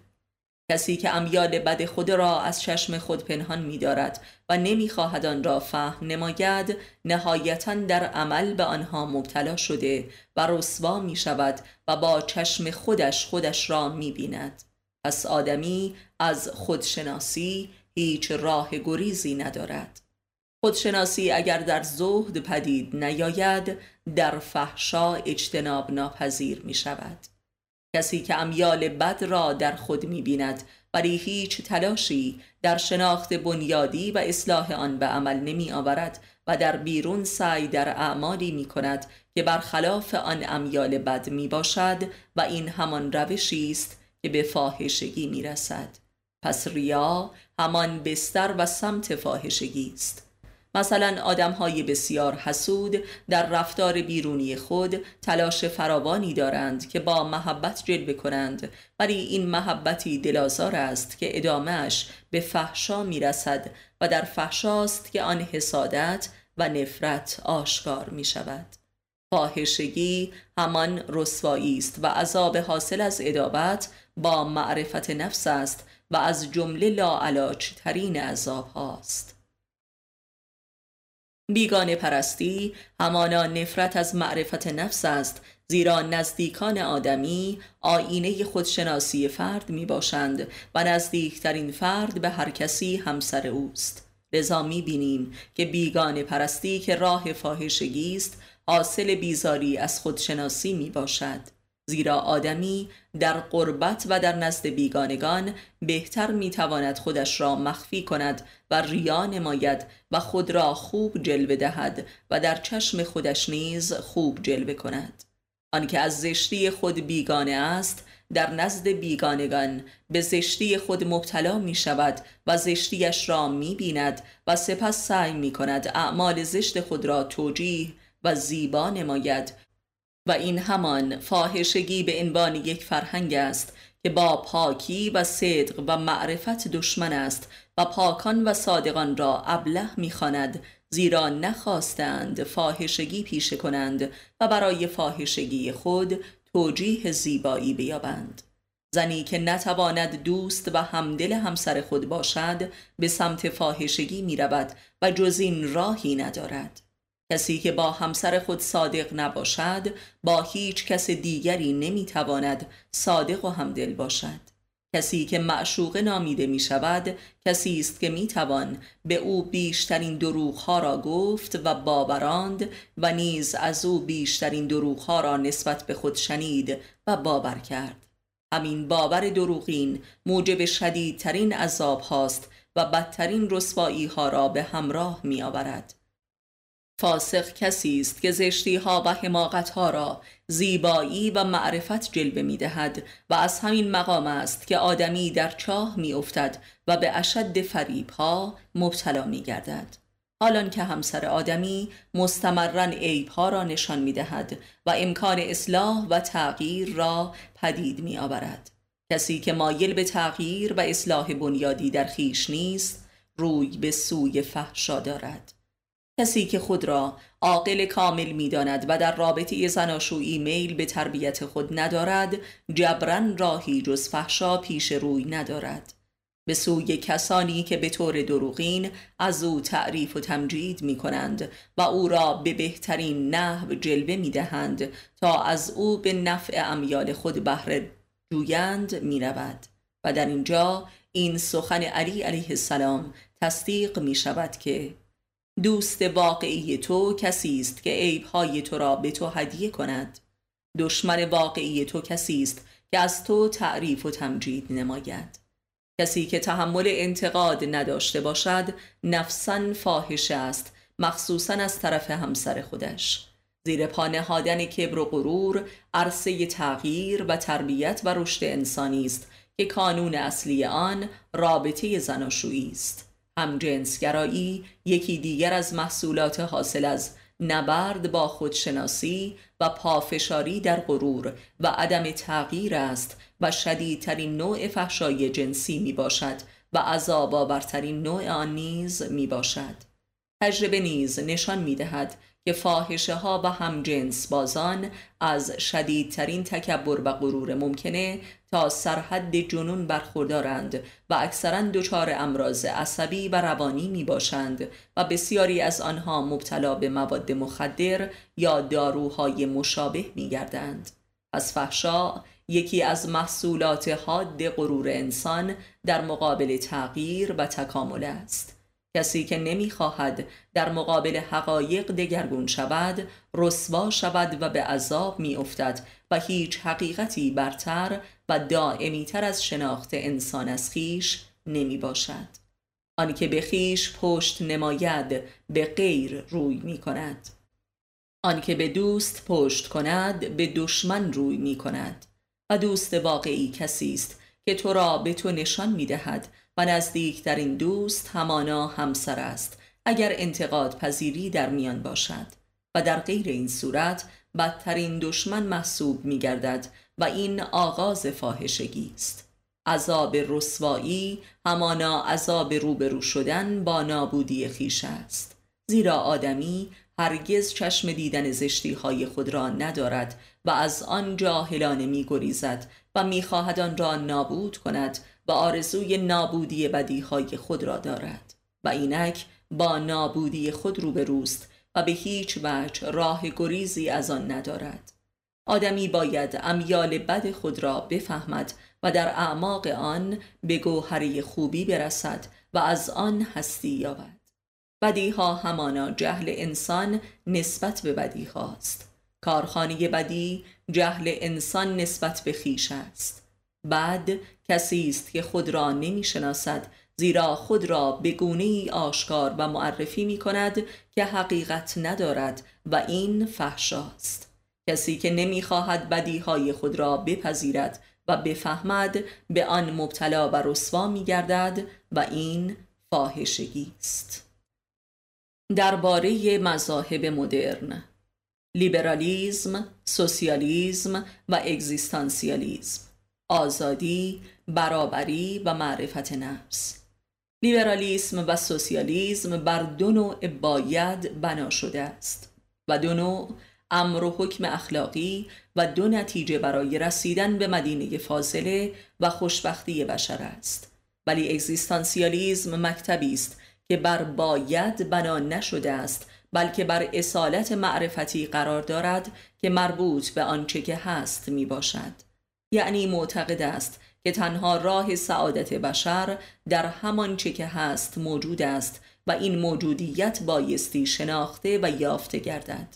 کسی که امیال بد خود را از چشم خود پنهان می دارد و نمی خواهد آن را فهم نماید نهایتا در عمل به آنها مبتلا شده و رسوا می شود و با چشم خودش خودش را می بیند پس آدمی از خودشناسی هیچ راه گریزی ندارد. خودشناسی اگر در زهد پدید نیاید در فحشا اجتناب ناپذیر می شود کسی که امیال بد را در خود می بیند ولی هیچ تلاشی در شناخت بنیادی و اصلاح آن به عمل نمی آورد و در بیرون سعی در اعمالی می کند که برخلاف آن امیال بد می باشد و این همان روشی است که به فاحشگی می رسد پس ریا همان بستر و سمت فاحشگی است. مثلا آدم های بسیار حسود در رفتار بیرونی خود تلاش فراوانی دارند که با محبت جلوه کنند. ولی این محبتی دلازار است که ادامهش به فحشا می رسد و در فحشاست که آن حسادت و نفرت آشکار می شود فاحشگی همان رسوایی است و عذاب حاصل از ادابت با معرفت نفس است و از جمله لاعلاج ترین عذاب هاست بیگانه پرستی همانا نفرت از معرفت نفس است زیرا نزدیکان آدمی آینه خودشناسی فرد می باشند و نزدیکترین فرد به هر کسی همسر اوست. لذا می بینیم که بیگانه پرستی که راه فاحشگی است حاصل بیزاری از خودشناسی می باشد زیرا آدمی در قربت و در نزد بیگانگان بهتر می‌تواند خودش را مخفی کند و ریا نماید و خود را خوب جلوه دهد و در چشم خودش نیز خوب جلوه کند. آنکه از زشتی خود بیگانه است در نزد بیگانگان به زشتی خود مبتلا می شود و زشتیش را می بیند و سپس سعی می کند اعمال زشت خود را توجیه و زیبا نماید و این همان فاحشگی به عنوان یک فرهنگ است که با پاکی و صدق و معرفت دشمن است و پاکان و صادقان را ابله می‌خواند زیرا نخواستند فاحشگی پیشه کنند و برای فاحشگی خود توجیه زیبایی بیابند. زنی که نتواند دوست و همدل همسر خود باشد به سمت فاحشگی می رود و جز این راهی ندارد. کسی که با همسر خود صادق نباشد با هیچ کس دیگری نمی‌تواند صادق و همدل باشد. کسی که معشوق نامیده می شود کسی است که می توان به او بیشترین دروغ را گفت و باوراند و نیز از او بیشترین دروغ را نسبت به خود شنید و باور کرد. همین باور دروغین موجب شدیدترین عذاب هاست و بدترین رسوایی ها را به همراه می آورد فاسق کسی است که زشتی ها و حماقت ها را زیبایی و معرفت جلوه می دهد و از همین مقام است که آدمی در چاه می افتد و به اشد فریب ها مبتلا می گردد حالان که همسر آدمی مستمرن عیب ها را نشان می دهد و امکان اصلاح و تغییر را پدید می آورد کسی که مایل به تغییر و اصلاح بنیادی در خیش نیست روی به سوی فحشا دارد. کسی که خود را عاقل کامل می داند و در رابطه زناشویی میل به تربیت خود ندارد جبران راهی جز فحشا پیش روی ندارد. به سوی کسانی که به طور دروغین از او تعریف و تمجید می کنند و او را به بهترین نحو جلوه می دهند تا از او به نفع امیال خود بهره جویند می رود و در اینجا این سخن علی علیه السلام تصدیق می شود که دوست واقعی تو کسی است که عیبهای تو را به تو هدیه کند. دشمن واقعی تو کسی است که از تو تعریف و تمجید نماید. کسی که تحمل انتقاد نداشته باشد نفسا فاحش است مخصوصا از طرف همسر خودش. زیر پا نهادن کبر و غرور عرصه تغییر و تربیت و رشد انسانی است که کانون اصلی آن رابطه زناشویی است. همجنسگرایی یکی دیگر از محصولات حاصل از نبرد با خودشناسی و پافشاری در غرور و عدم تغییر است و شدیدترین نوع فحشای جنسی می باشد و عذاب آورترین نوع آن نیز می باشد تجربه نیز نشان می دهد که فاحشه ها و همجنس بازان از شدیدترین تکبر و غرور ممکنه تا سرحد جنون برخوردارند و اکثرا دچار امراض عصبی و روانی می باشند و بسیاری از آنها مبتلا به مواد مخدر یا داروهای مشابه می گردند. از فحشا یکی از محصولات حاد غرور انسان در مقابل تغییر و تکامل است. کسی که نمی‌خواهد در مقابل حقایق دگرگون شود رسوا شود و به عذاب میافتد و هیچ حقیقتی برتر و دائمیتر از شناخت انسان از خیش نمی باشد آنکه به خیش پشت نماید به غیر روی می کند آنکه به دوست پشت کند به دشمن روی می کند و دوست واقعی کسی است که تو را به تو نشان می دهد و نزدیکترین دوست همانا همسر است اگر انتقاد پذیری در میان باشد. و در غیر این صورت بدترین دشمن محسوب می گردد و این آغاز فاحشگی است. عذاب رسوایی همانا عذاب روبرو شدن با نابودی خیش است. زیرا آدمی هرگز چشم دیدن زشتی های خود را ندارد و از آن جاهلانه می گریزد و می‌خواهد آن را نابود کند و آرزوی نابودی بدیهای خود را دارد و اینک با نابودی خود روبروست و به هیچ وجه راه گریزی از آن ندارد. آدمی باید امیال بد خود را بفهمد و در اعماق آن به گوهری خوبی برسد و از آن هستی یابد. بدیها همانا جهل انسان نسبت به بدی هاست کارخانه بدی جهل انسان نسبت به خیش است. بد کسی است که خود را نمی شناسد زیرا خود را به گونه ای آشکار و معرفی می کند که حقیقت ندارد و این فحشاست. کسی که نمی‌خواهد بدیهای خود را بپذیرد و بفهمد به آن مبتلا و رسوا می گردد و این فاحشگی است درباره مذاهب مدرن لیبرالیزم، سوسیالیزم و اگزیستانسیالیزم. آزادی، برابری و معرفت نفس. لیبرالیسم و سوسیالیسم بر دو نوع باید بنا شده است و دو نوع امر و حکم اخلاقی و دو نتیجه برای رسیدن به مدینه فاضله و خوشبختی بشر است. ولی اگزیستانسیالیزم مکتبی است که بر باید بنا نشده است بلکه بر اصالت معرفتی قرار دارد که مربوط به آنچه که هست می باشد یعنی معتقد است که تنها راه سعادت بشر در همان چه که هست موجود است و این موجودیت بایستی شناخته و یافته گردد.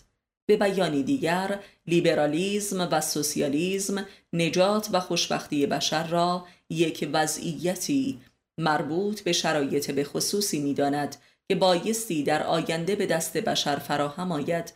به بیانی دیگر لیبرالیزم و سوسیالیزم نجات و خوشبختی بشر را یک وضعیتی مربوط به شرایط به خصوصی می داند که بایستی در آینده به دست بشر فراهم آید.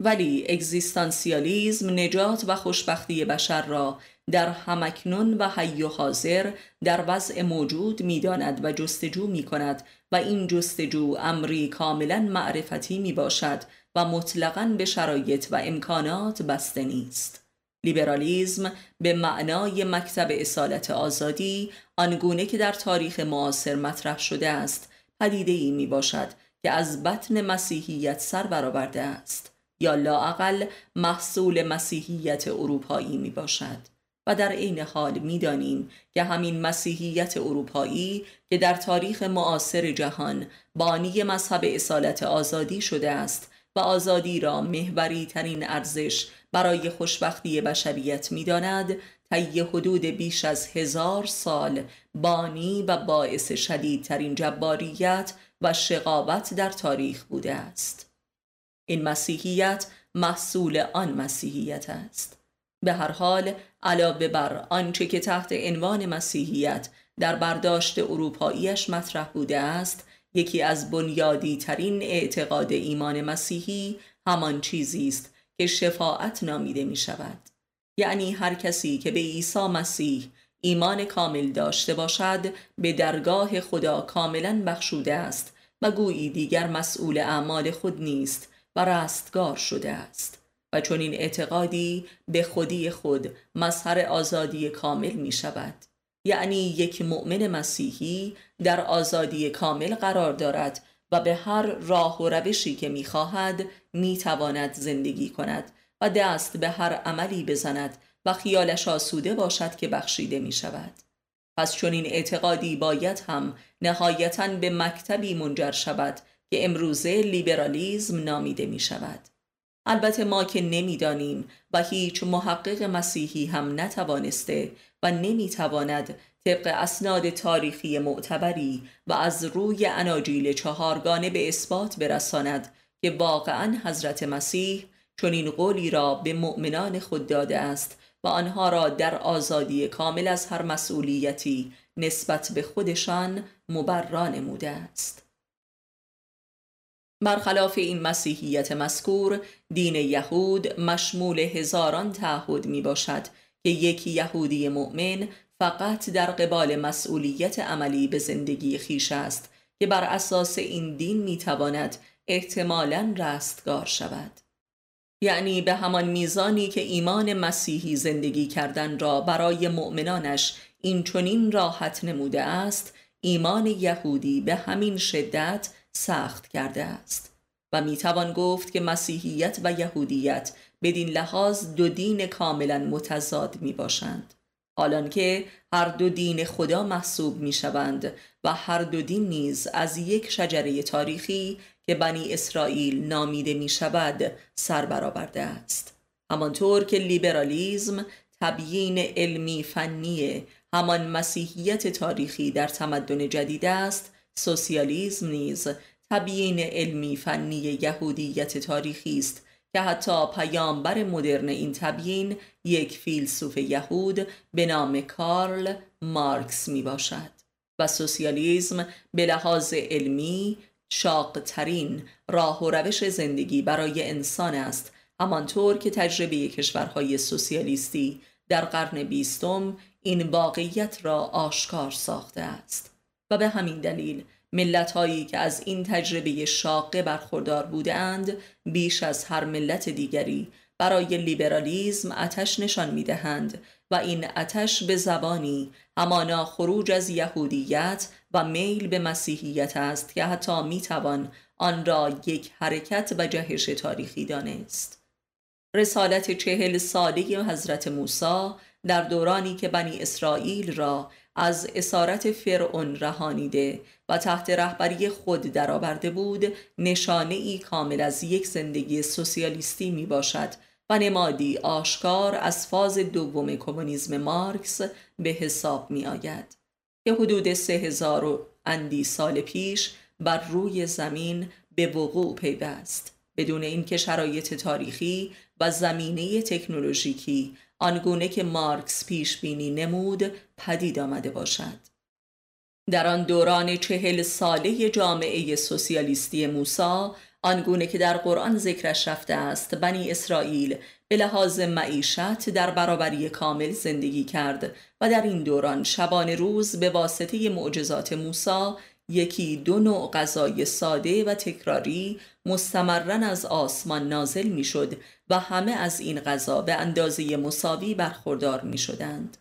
ولی اگزیستانسیالیزم نجات و خوشبختی بشر را در همکنون و حی و حاضر در وضع موجود می‌داند و جستجو می کند و این جستجو امری کاملا معرفتی می باشد و مطلقا به شرایط و امکانات بسته نیست. لیبرالیزم به معنای مکتب اصالت آزادی آنگونه که در تاریخ معاصر مطرح شده است پدیده ای می باشد که از بطن مسیحیت سر برآورده است یا لاعقل محصول مسیحیت اروپایی می باشد و در عین حال می‌دانیم که همین مسیحیت اروپایی که در تاریخ معاصر جهان بانی مذهب اصالت آزادی شده است و آزادی را محوری ترین ارزش برای خوشبختی بشریت می‌داند طی حدود بیش از هزار سال بانی و باعث شدیدترین جباریت و شقاوت در تاریخ بوده است. این مسیحیت محصول آن مسیحیت است. به هر حال علاوه بر آنچه که تحت عنوان مسیحیت در برداشت اروپاییش مطرح بوده است یکی از بنیادی ترین اعتقاد ایمان مسیحی همان چیزی است که شفاعت نامیده می شود یعنی هر کسی که به عیسی مسیح ایمان کامل داشته باشد به درگاه خدا کاملا بخشوده است و گویی دیگر مسئول اعمال خود نیست و رستگار شده است. و چون این اعتقادی به خودی خود مظهر آزادی کامل می شود یعنی یک مؤمن مسیحی در آزادی کامل قرار دارد و به هر راه و روشی که می‌خواهد می‌تواند زندگی کند و دست به هر عملی بزند و خیالش آسوده باشد که بخشیده می شود. پس چون این اعتقادی باید هم نهایتا به مکتبی منجر شود که امروزه لیبرالیزم نامیده می شود. البته ما که نمی‌دانیم و هیچ محقق مسیحی هم نتوانسته و نمی‌تواند طبق اسناد تاریخی معتبری و از روی اناجیل چهارگانه به اثبات برساند که واقعا حضرت مسیح چون این قولی را به مؤمنان خود داده است و آنها را در آزادی کامل از هر مسئولیتی نسبت به خودشان مبرا نموده است. برخلاف این مسیحیت مذکور دین یهود مشمول هزاران تعهد می باشد که یک یهودی مؤمن فقط در قبال مسئولیت عملی به زندگی خیش است که بر اساس این دین می تواند احتمالا رستگار شود. یعنی به همان میزانی که ایمان مسیحی زندگی کردن را برای مؤمنانش این چنین راحت نموده است ایمان یهودی به همین شدت سخت کرده است و می‌توان گفت که مسیحیت و یهودیت بدین لحاظ دو دین کاملا متضاد می باشند حالان که هر دو دین خدا محسوب می شوند و هر دو دین نیز از یک شجره تاریخی که بنی اسرائیل نامیده می شود سر برآورده است. همانطور که لیبرالیزم تبیین علمی فنی همان مسیحیت تاریخی در تمدن جدید است سوسیالیزم نیز تبیین علمی فنی یهودیت تاریخی است که حتی پیامبر مدرن این تبیین یک فیلسوف یهود به نام کارل مارکس می باشد و سوسیالیزم به لحاظ علمی شاقترین راه و روش زندگی برای انسان است همانطور که تجربه کشورهای سوسیالیستی در قرن بیستم این واقعیت را آشکار ساخته است. و به همین دلیل ملت هایی که از این تجربه شاقه برخوردار بودند بیش از هر ملت دیگری برای لیبرالیزم اتش نشان می دهند و این اتش به زبانی همانا خروج از یهودیت و میل به مسیحیت است که حتی می توان آن را یک حرکت و جهش تاریخی دانست. رسالت چهل ساله حضرت موسی در دورانی که بنی اسرائیل را از اسارت فرعون رهانیده و تحت رهبری خود درآورده بود نشانه ای کامل از یک زندگی سوسیالیستی می باشد و نمادی آشکار از فاز دوم کمونیسم مارکس به حساب می آید که حدود سه هزار اندی سال پیش بر روی زمین به وقوع پیوست بدون اینکه شرایط تاریخی و زمینه تکنولوژیکی آنگونه که مارکس پیش بینی نمود پدید آمده باشد. در آن دوران چهل ساله جامعه سوسیالیستی موسا آنگونه که در قرآن ذکرش رفته است بنی اسرائیل به لحاظ معیشت در برابری کامل زندگی کرد و در این دوران شبان روز به واسطه معجزات موسی یکی دو نوع غذای ساده و تکراری مستمرن از آسمان نازل می‌شد و همه از این غذا به اندازه مساوی برخوردار می شدند.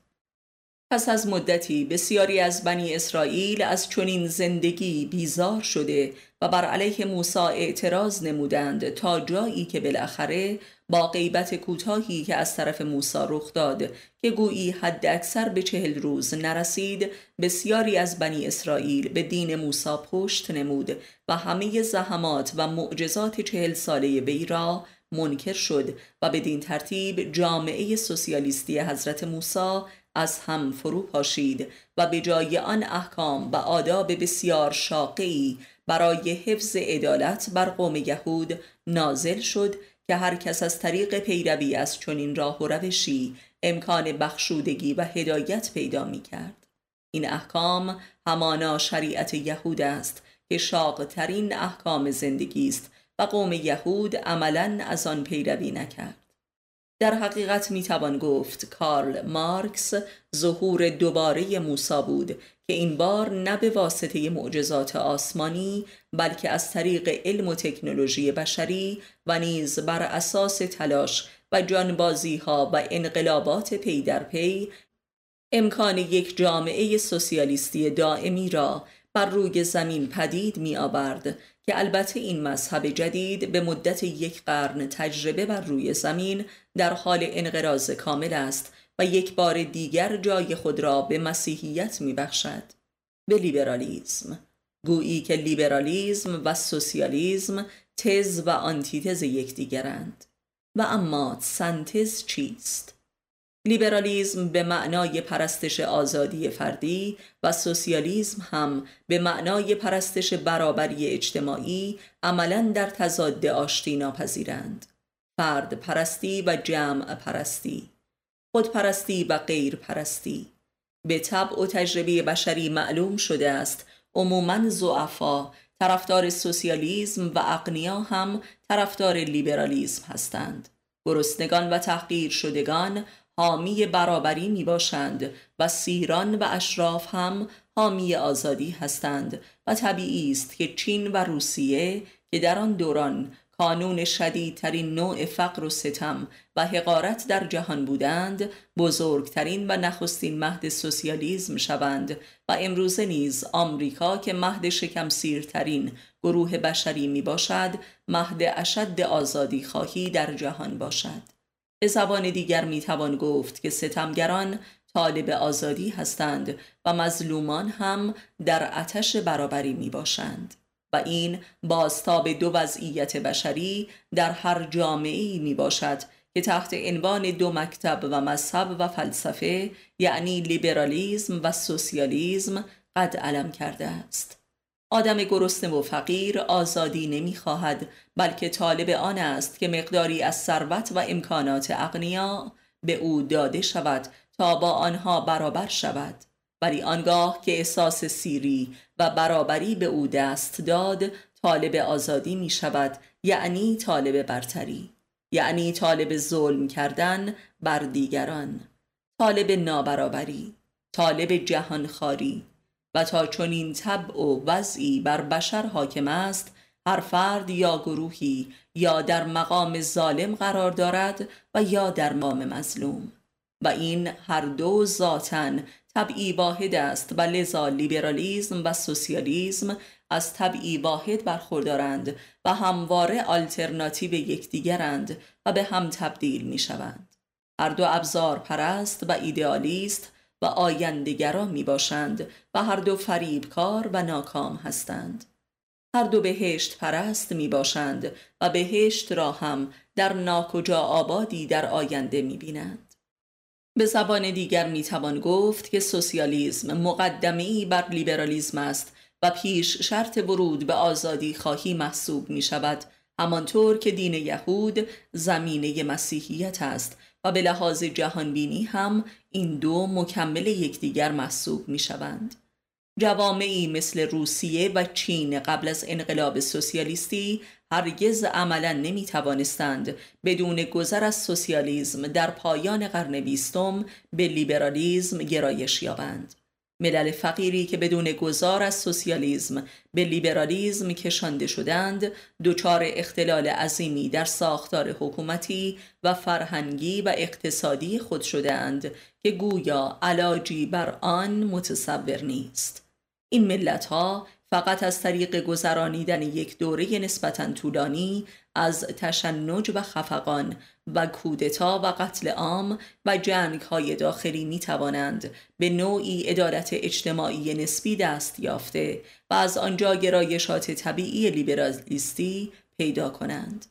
پس از مدتی بسیاری از بنی اسرائیل از چنین زندگی بیزار شده و بر علیه موسی اعتراض نمودند تا جایی که بالاخره با غیبت کوتاهی که از طرف موسی رخ داد که گویی حد اکثر به چهل روز نرسید بسیاری از بنی اسرائیل به دین موسی پشت نمود و همه زحمات و معجزات چهل ساله وی را منکر شد و بدین ترتیب جامعه سوسیالیستی حضرت موسی از هم فرو پاشید و به جای آن احکام و آداب بسیار شاقی برای حفظ عدالت بر قوم یهود نازل شد که هر کس از طریق پیروی از چنین راه و روشی امکان بخشودگی و هدایت پیدا می کرد. این احکام همانا شریعت یهود است که شاقترین احکام زندگی است و قوم یهود عملا از آن پیروی نکرد در حقیقت می‌توان گفت کارل مارکس ظهور دوباره موسا بود که این بار نه به واسطه معجزات آسمانی بلکه از طریق علم و تکنولوژی بشری و نیز بر اساس تلاش و جانبازی ها و انقلابات پی در پی امکان یک جامعه سوسیالیستی دائمی را بر روی زمین پدید می آورد که البته این مذهب جدید به مدت یک قرن تجربه بر روی زمین در حال انقراض کامل است و یک بار دیگر جای خود را به مسیحیت می بخشد. به لیبرالیزم. گویی که لیبرالیزم و سوسیالیزم تز و آنتیتز یکدیگرند. و اما سنتز چیست؟ لیبرالیزم به معنای پرستش آزادی فردی و سوسیالیزم هم به معنای پرستش برابری اجتماعی عملا در تضاد آشتی ناپذیرند. فرد پرستی و جمع پرستی خودپرستی و غیر پرستی به طبع و تجربه بشری معلوم شده است عموما زعفا طرفدار سوسیالیزم و اقنیا هم طرفدار لیبرالیزم هستند. گرسنگان و تحقیر شدگان حامی برابری می باشند و سیران و اشراف هم حامی آزادی هستند و طبیعی است که چین و روسیه که در آن دوران کانون شدیدترین نوع فقر و ستم و حقارت در جهان بودند بزرگترین و نخستین مهد سوسیالیزم شوند و امروزه نیز آمریکا که مهد شکم سیرترین گروه بشری می باشد مهد اشد آزادی خواهی در جهان باشد. به زبان دیگر می توان گفت که ستمگران طالب آزادی هستند و مظلومان هم در آتش برابری می باشند و این بازتاب دو وضعیت بشری در هر جامعه می باشد که تحت عنوان دو مکتب و مذهب و فلسفه یعنی لیبرالیزم و سوسیالیزم قد علم کرده است. آدم گرسنه و فقیر آزادی نمی‌خواهد بلکه طالب آن است که مقداری از ثروت و امکانات اغنیا به او داده شود تا با آنها برابر شود. ولی آنگاه که احساس سیری و برابری به او دست داد طالب آزادی می شود یعنی طالب برتری یعنی طالب ظلم کردن بر دیگران. طالب نابرابری طالب جهانخواری و تا چنین طبع و وضعی بر بشر حاکم است هر فرد یا گروهی یا در مقام ظالم قرار دارد و یا در مقام مظلوم و این هر دو ذاتا طبعی واحد است و لذا لیبرالیزم و سوسیالیزم از طبعی واحد برخوردارند و همواره آلترناتیو یکدیگرند و به هم تبدیل می شوند. هر دو ابزار پرست و ایدئالیست و آیندگرا می باشند و هر دو فریبکار و ناکام هستند. هر دو بهشت پرست می باشند و بهشت را هم در ناکجا آبادی در آینده می بینند. به زبان دیگر می توان گفت که سوسیالیسم مقدمی بر لیبرالیزم است و پیش شرط ورود به آزادی خواهی محسوب می شود همانطور که دین یهود زمینه مسیحیت است و به لحاظ جهانبینی هم این دو مکمل یکدیگر محسوب می شوند. جوامعی مثل روسیه و چین قبل از انقلاب سوسیالیستی هرگز عملا نمی توانستند بدون گذر از سوسیالیسم در پایان قرن بیستم به لیبرالیزم گرایش یابند. ملل فقیری که بدون گذار از سوسیالیزم به لیبرالیزم کشانده شدند دچار اختلال عظیمی در ساختار حکومتی و فرهنگی و اقتصادی خود شدهاند که گویا علاجی بر آن متصور نیست. این ملت ها فقط از طریق گذرانیدن یک دوره نسبتا طولانی از تشنج و خفقان و کودتا و قتل عام و جنگ های داخلی می توانند به نوعی ادارت اجتماعی نسبی دست یافته و از آنجا گرایشات طبیعی لیبرالیستی پیدا کنند.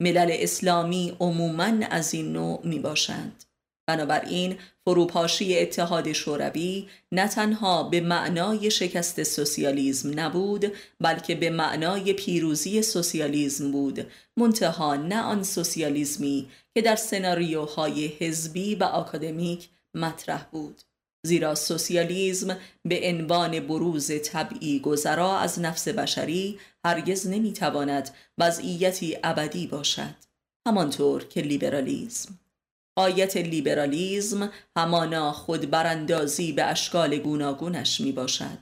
ملل اسلامی عموماً از این نوع می باشند. بنابراین فروپاشی اتحاد شوروی نه تنها به معنای شکست سوسیالیزم نبود بلکه به معنای پیروزی سوسیالیزم بود. منتها نه آن سوسیالیزمی که در سناریوهای حزبی و آکادمیک مطرح بود. زیرا سوسیالیزم به عنوان بروز طبعی گذرا از نفس بشری هرگز نمی‌تواند وضعیتی ابدی باشد. همانطور که لیبرالیزم. آیت لیبرالیزم همانا خودبراندازی به اشکال گوناگونش می باشد.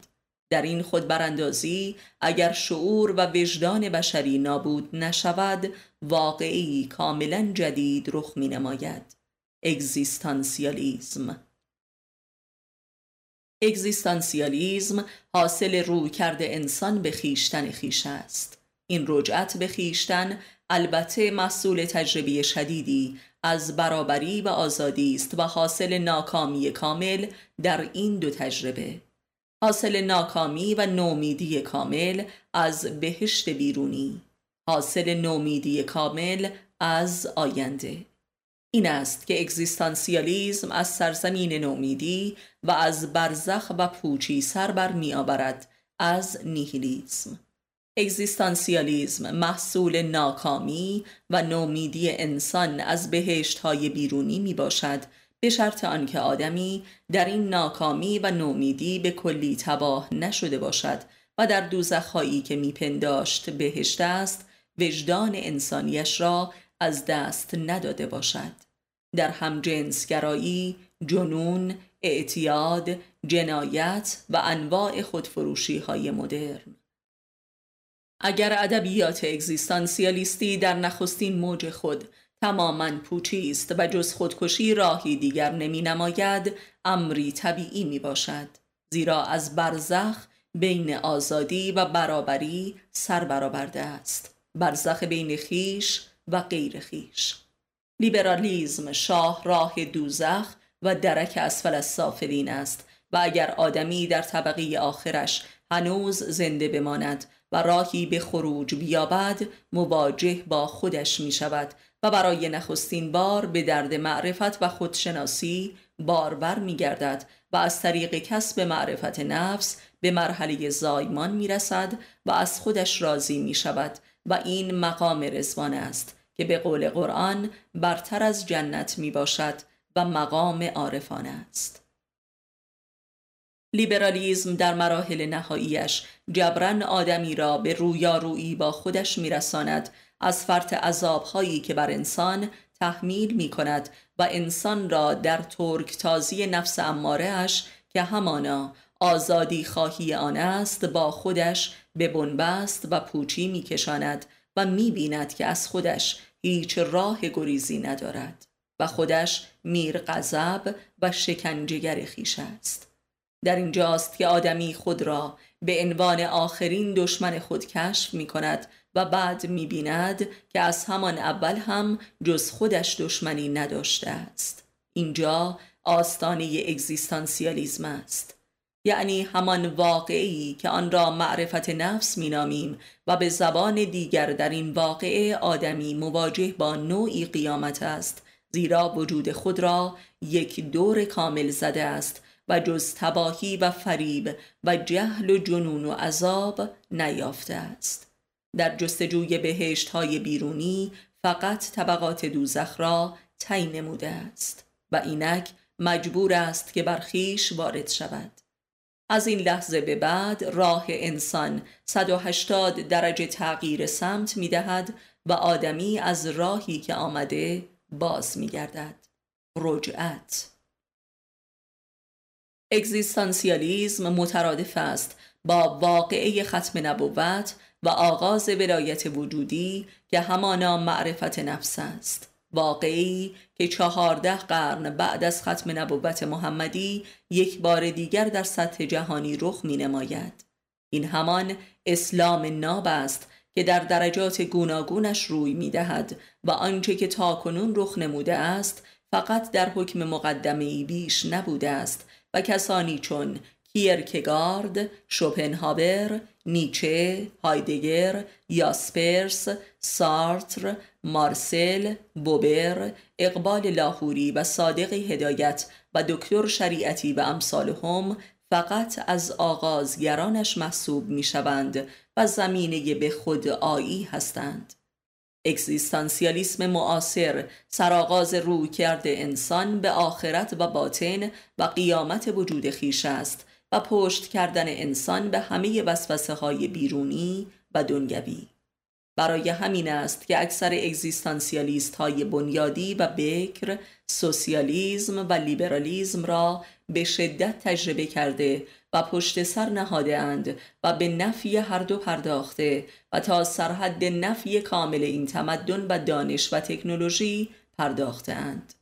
در این خودبراندازی اگر شعور و وجدان بشری نابود نشود واقعی کاملا جدید رخ می نماید. اگزیستانسیالیزم اگزیستانسیالیزم حاصل روی کرده انسان به خیشتن خیش است. این رجعت به خیشتن البته محصول تجربی شدیدی از برابری و آزادی است و حاصل ناکامی کامل در این دو تجربه. حاصل ناکامی و نومیدی کامل از بهشت بیرونی. حاصل نومیدی کامل از آینده. این است که اگزیستانسیالیزم از سرزمین نومیدی و از برزخ و پوچی سر بر می آورد از نیهیلیزم. اگزیستانسیالیزم محصول ناکامی و نومیدی انسان از بهشت های بیرونی می باشد به شرط آنکه آدمی در این ناکامی و نومیدی به کلی تباه نشده باشد و در دوزخهایی که میپنداشت بهشت است وجدان انسانیش را از دست نداده باشد. در همجنسگرایی جنون اعتیاد جنایت و انواع خودفروشی های مدرن. اگر ادبیات اگزیستانسیالیستی در نخستین موج خود تماما پوچی است و جز خودکشی راهی دیگر نمی نماید امری طبیعی می باشد زیرا از برزخ بین آزادی و برابری سر برآورده است. برزخ بین خیش و غیر خیش. لیبرالیزم شاه راه دوزخ و درک اسفل از سافلین است و اگر آدمی در طبقه آخرش هنوز زنده بماند و راهی به خروج بیابد مواجه با خودش می شود و برای نخستین بار به درد معرفت و خودشناسی باربر می گردد و از طریق کسب معرفت نفس به مرحله زایمان می رسد و از خودش راضی می شود و این مقام رزوان است که به قول قرآن برتر از جنت می باشد و مقام عارفان است. لیبرالیزم در مراحل نهاییش جبران آدمی را به رویارویی با خودش میرساند. از فرط عذابهایی که بر انسان تحمیل می کند و انسان را در ترک تازی نفس امارهش که همانا آزادی خواهی آن است با خودش به بنبست و پوچی می کشاند و می بیند که از خودش هیچ راه گریزی ندارد و خودش میر غضب و شکنجگر خیش است. در اینجاست که آدمی خود را به عنوان آخرین دشمن خود کشف می کند و بعد می بیند که از همان اول هم جز خودش دشمنی نداشته است. اینجا آستانه اگزیستانسیالیزم است. یعنی همان واقعی که آن را معرفت نفس نامیم و به زبان دیگر در این واقعه آدمی مواجه با نوعی قیامت است زیرا وجود خود را یک دور کامل زده است و جز تباهی و فریب و جهل و جنون و عذاب نیافته است. در جستجوی بهشت های بیرونی فقط طبقات دوزخ را تعیین نموده است و اینک مجبور است که برخیش وارد شود. از این لحظه به بعد راه انسان 180 درجه تغییر سمت می دهد و آدمی از راهی که آمده باز می گردد رجعت. اگزیستانسیالیزم مترادف است با واقعه ختم نبوت و آغاز ولایت وجودی که همانا معرفت نفس است واقعی که چهارده قرن بعد از ختم نبوت محمدی یک بار دیگر در سطح جهانی رخ می نماید. این همان اسلام ناب است که در درجات گوناگونش روی می دهد و آنچه که تاکنون رخ نموده است فقط در حکم مقدمه بیش نبوده است و کسانی چون کیرکگارد، شوپنهاور، نیچه، هایدگر، یاسپرس، سارتر، مارسل، بوبر، اقبال لاهوری و صادق هدایت و دکتر شریعتی و امثالهم فقط از آغازگرانش محسوب می شوند و زمینه به خود آیی هستند. اکزیستانسیالیسم معاصر سرآغاز روی کرده انسان به آخرت و باطن و قیامت وجود خیش است و پشت کردن انسان به همه وسوسه های بیرونی و دنیوی. برای همین است که اکثر اگزیستانسیالیست های بنیادی و بکر سوسیالیزم و لیبرالیزم را به شدت تجربه کرده و پشت سر نهاده اند و به نفی هر دو پرداخته و تا سرحد نفی کامل این تمدن و دانش و تکنولوژی پرداخته اند.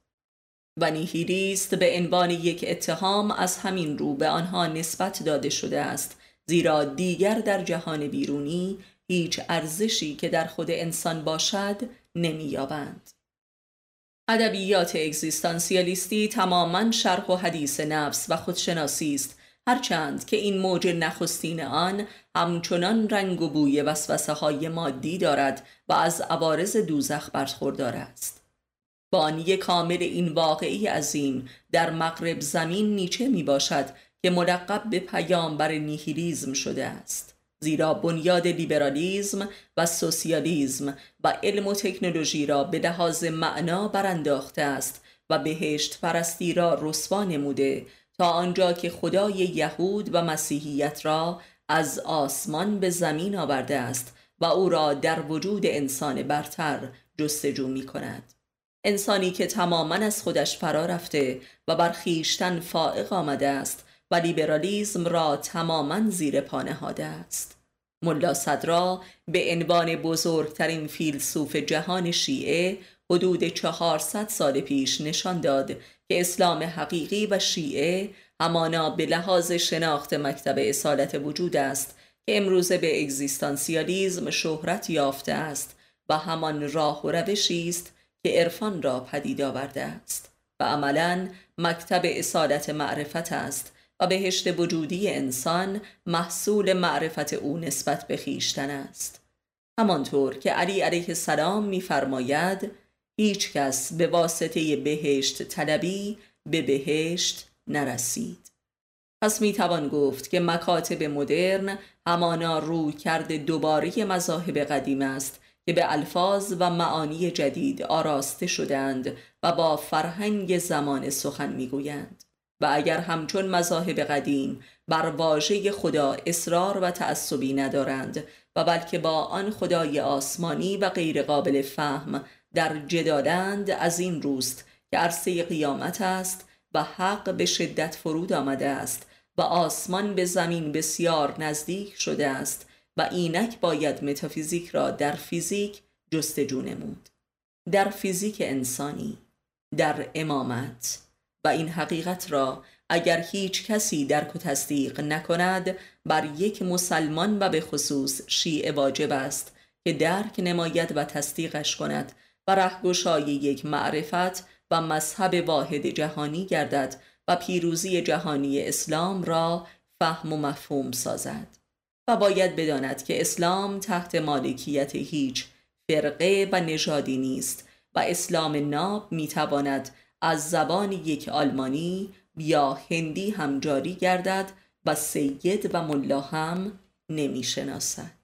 و نیهیلیست به عنوان یک اتهام از همین رو به آنها نسبت داده شده است زیرا دیگر در جهان بیرونی هیچ ارزشی که در خود انسان باشد نمییابند. ادبیات اگزیستانسیالیستی تماما شرح و حدیث نفس و خودشناسی است هرچند که این موج نخستین آن همچنان رنگ و بوی وسوسه های مادی دارد و از عوارض دوزخ برخوردار است بانی کامل این واقعی عظیم در مغرب زمین نیچه می باشد که ملقب به پیامبر نیهیلیزم شده است زیرا بنیاد لیبرالیزم و سوسیالیزم و علم و تکنولوژی را به لحاظ معنا برانداخته است و بهشت پرستی را رسوا نموده تا آنجا که خدای یهود و مسیحیت را از آسمان به زمین آورده است و او را در وجود انسان برتر جستجو می کند. انسانی که تماما از خودش فرا رفته و بر خیشتن فائق آمده است و لیبرالیزم را تماما زیر پا نهاده است. ملا صدرا به عنوان بزرگترین فیلسوف جهان شیعه حدود 400 سال پیش نشان داد که اسلام حقیقی و شیعه همانا به لحاظ شناخت مکتب اصالت وجود است که امروزه به اگزیستانسیالیزم شهرت یافته است و همان راه و روشی است که عرفان را پدید آورده است و عملا مکتب اصالت معرفت است و بهشت وجودی انسان محصول معرفت او نسبت به خیشتن است. همانطور که علی علیه السلام میفرماید هیچ کس به واسطه بهشت طلبی به بهشت نرسید. پس می توان گفت که مکاتب مدرن همانا روی کرده دوباره مذاهب قدیم است که به الفاظ و معانی جدید آراسته شدند و با فرهنگ زمان سخن می‌گویند. و اگر همچون مذاهب قدیم بر واژه خدا اصرار و تعصبی ندارند و بلکه با آن خدای آسمانی و غیرقابل فهم در جدالند از این روست که عرصه قیامت است و حق به شدت فرود آمده است و آسمان به زمین بسیار نزدیک شده است و اینک باید متافیزیک را در فیزیک جستجو نمود. در فیزیک انسانی در امامت این حقیقت را اگر هیچ کسی درک و تصدیق نکند بر یک مسلمان و به خصوص شیعه واجب است که درک نماید و تصدیقش کند و رهگشای یک معرفت و مذهب واحد جهانی گردد و پیروزی جهانی اسلام را فهم و مفهوم سازد. و باید بداند که اسلام تحت مالکیت هیچ فرقه و نژادی نیست و اسلام ناب می‌تواند از زبان یک آلمانی یا هندی هم جاری گردد و سید و ملا هم نمی شناسد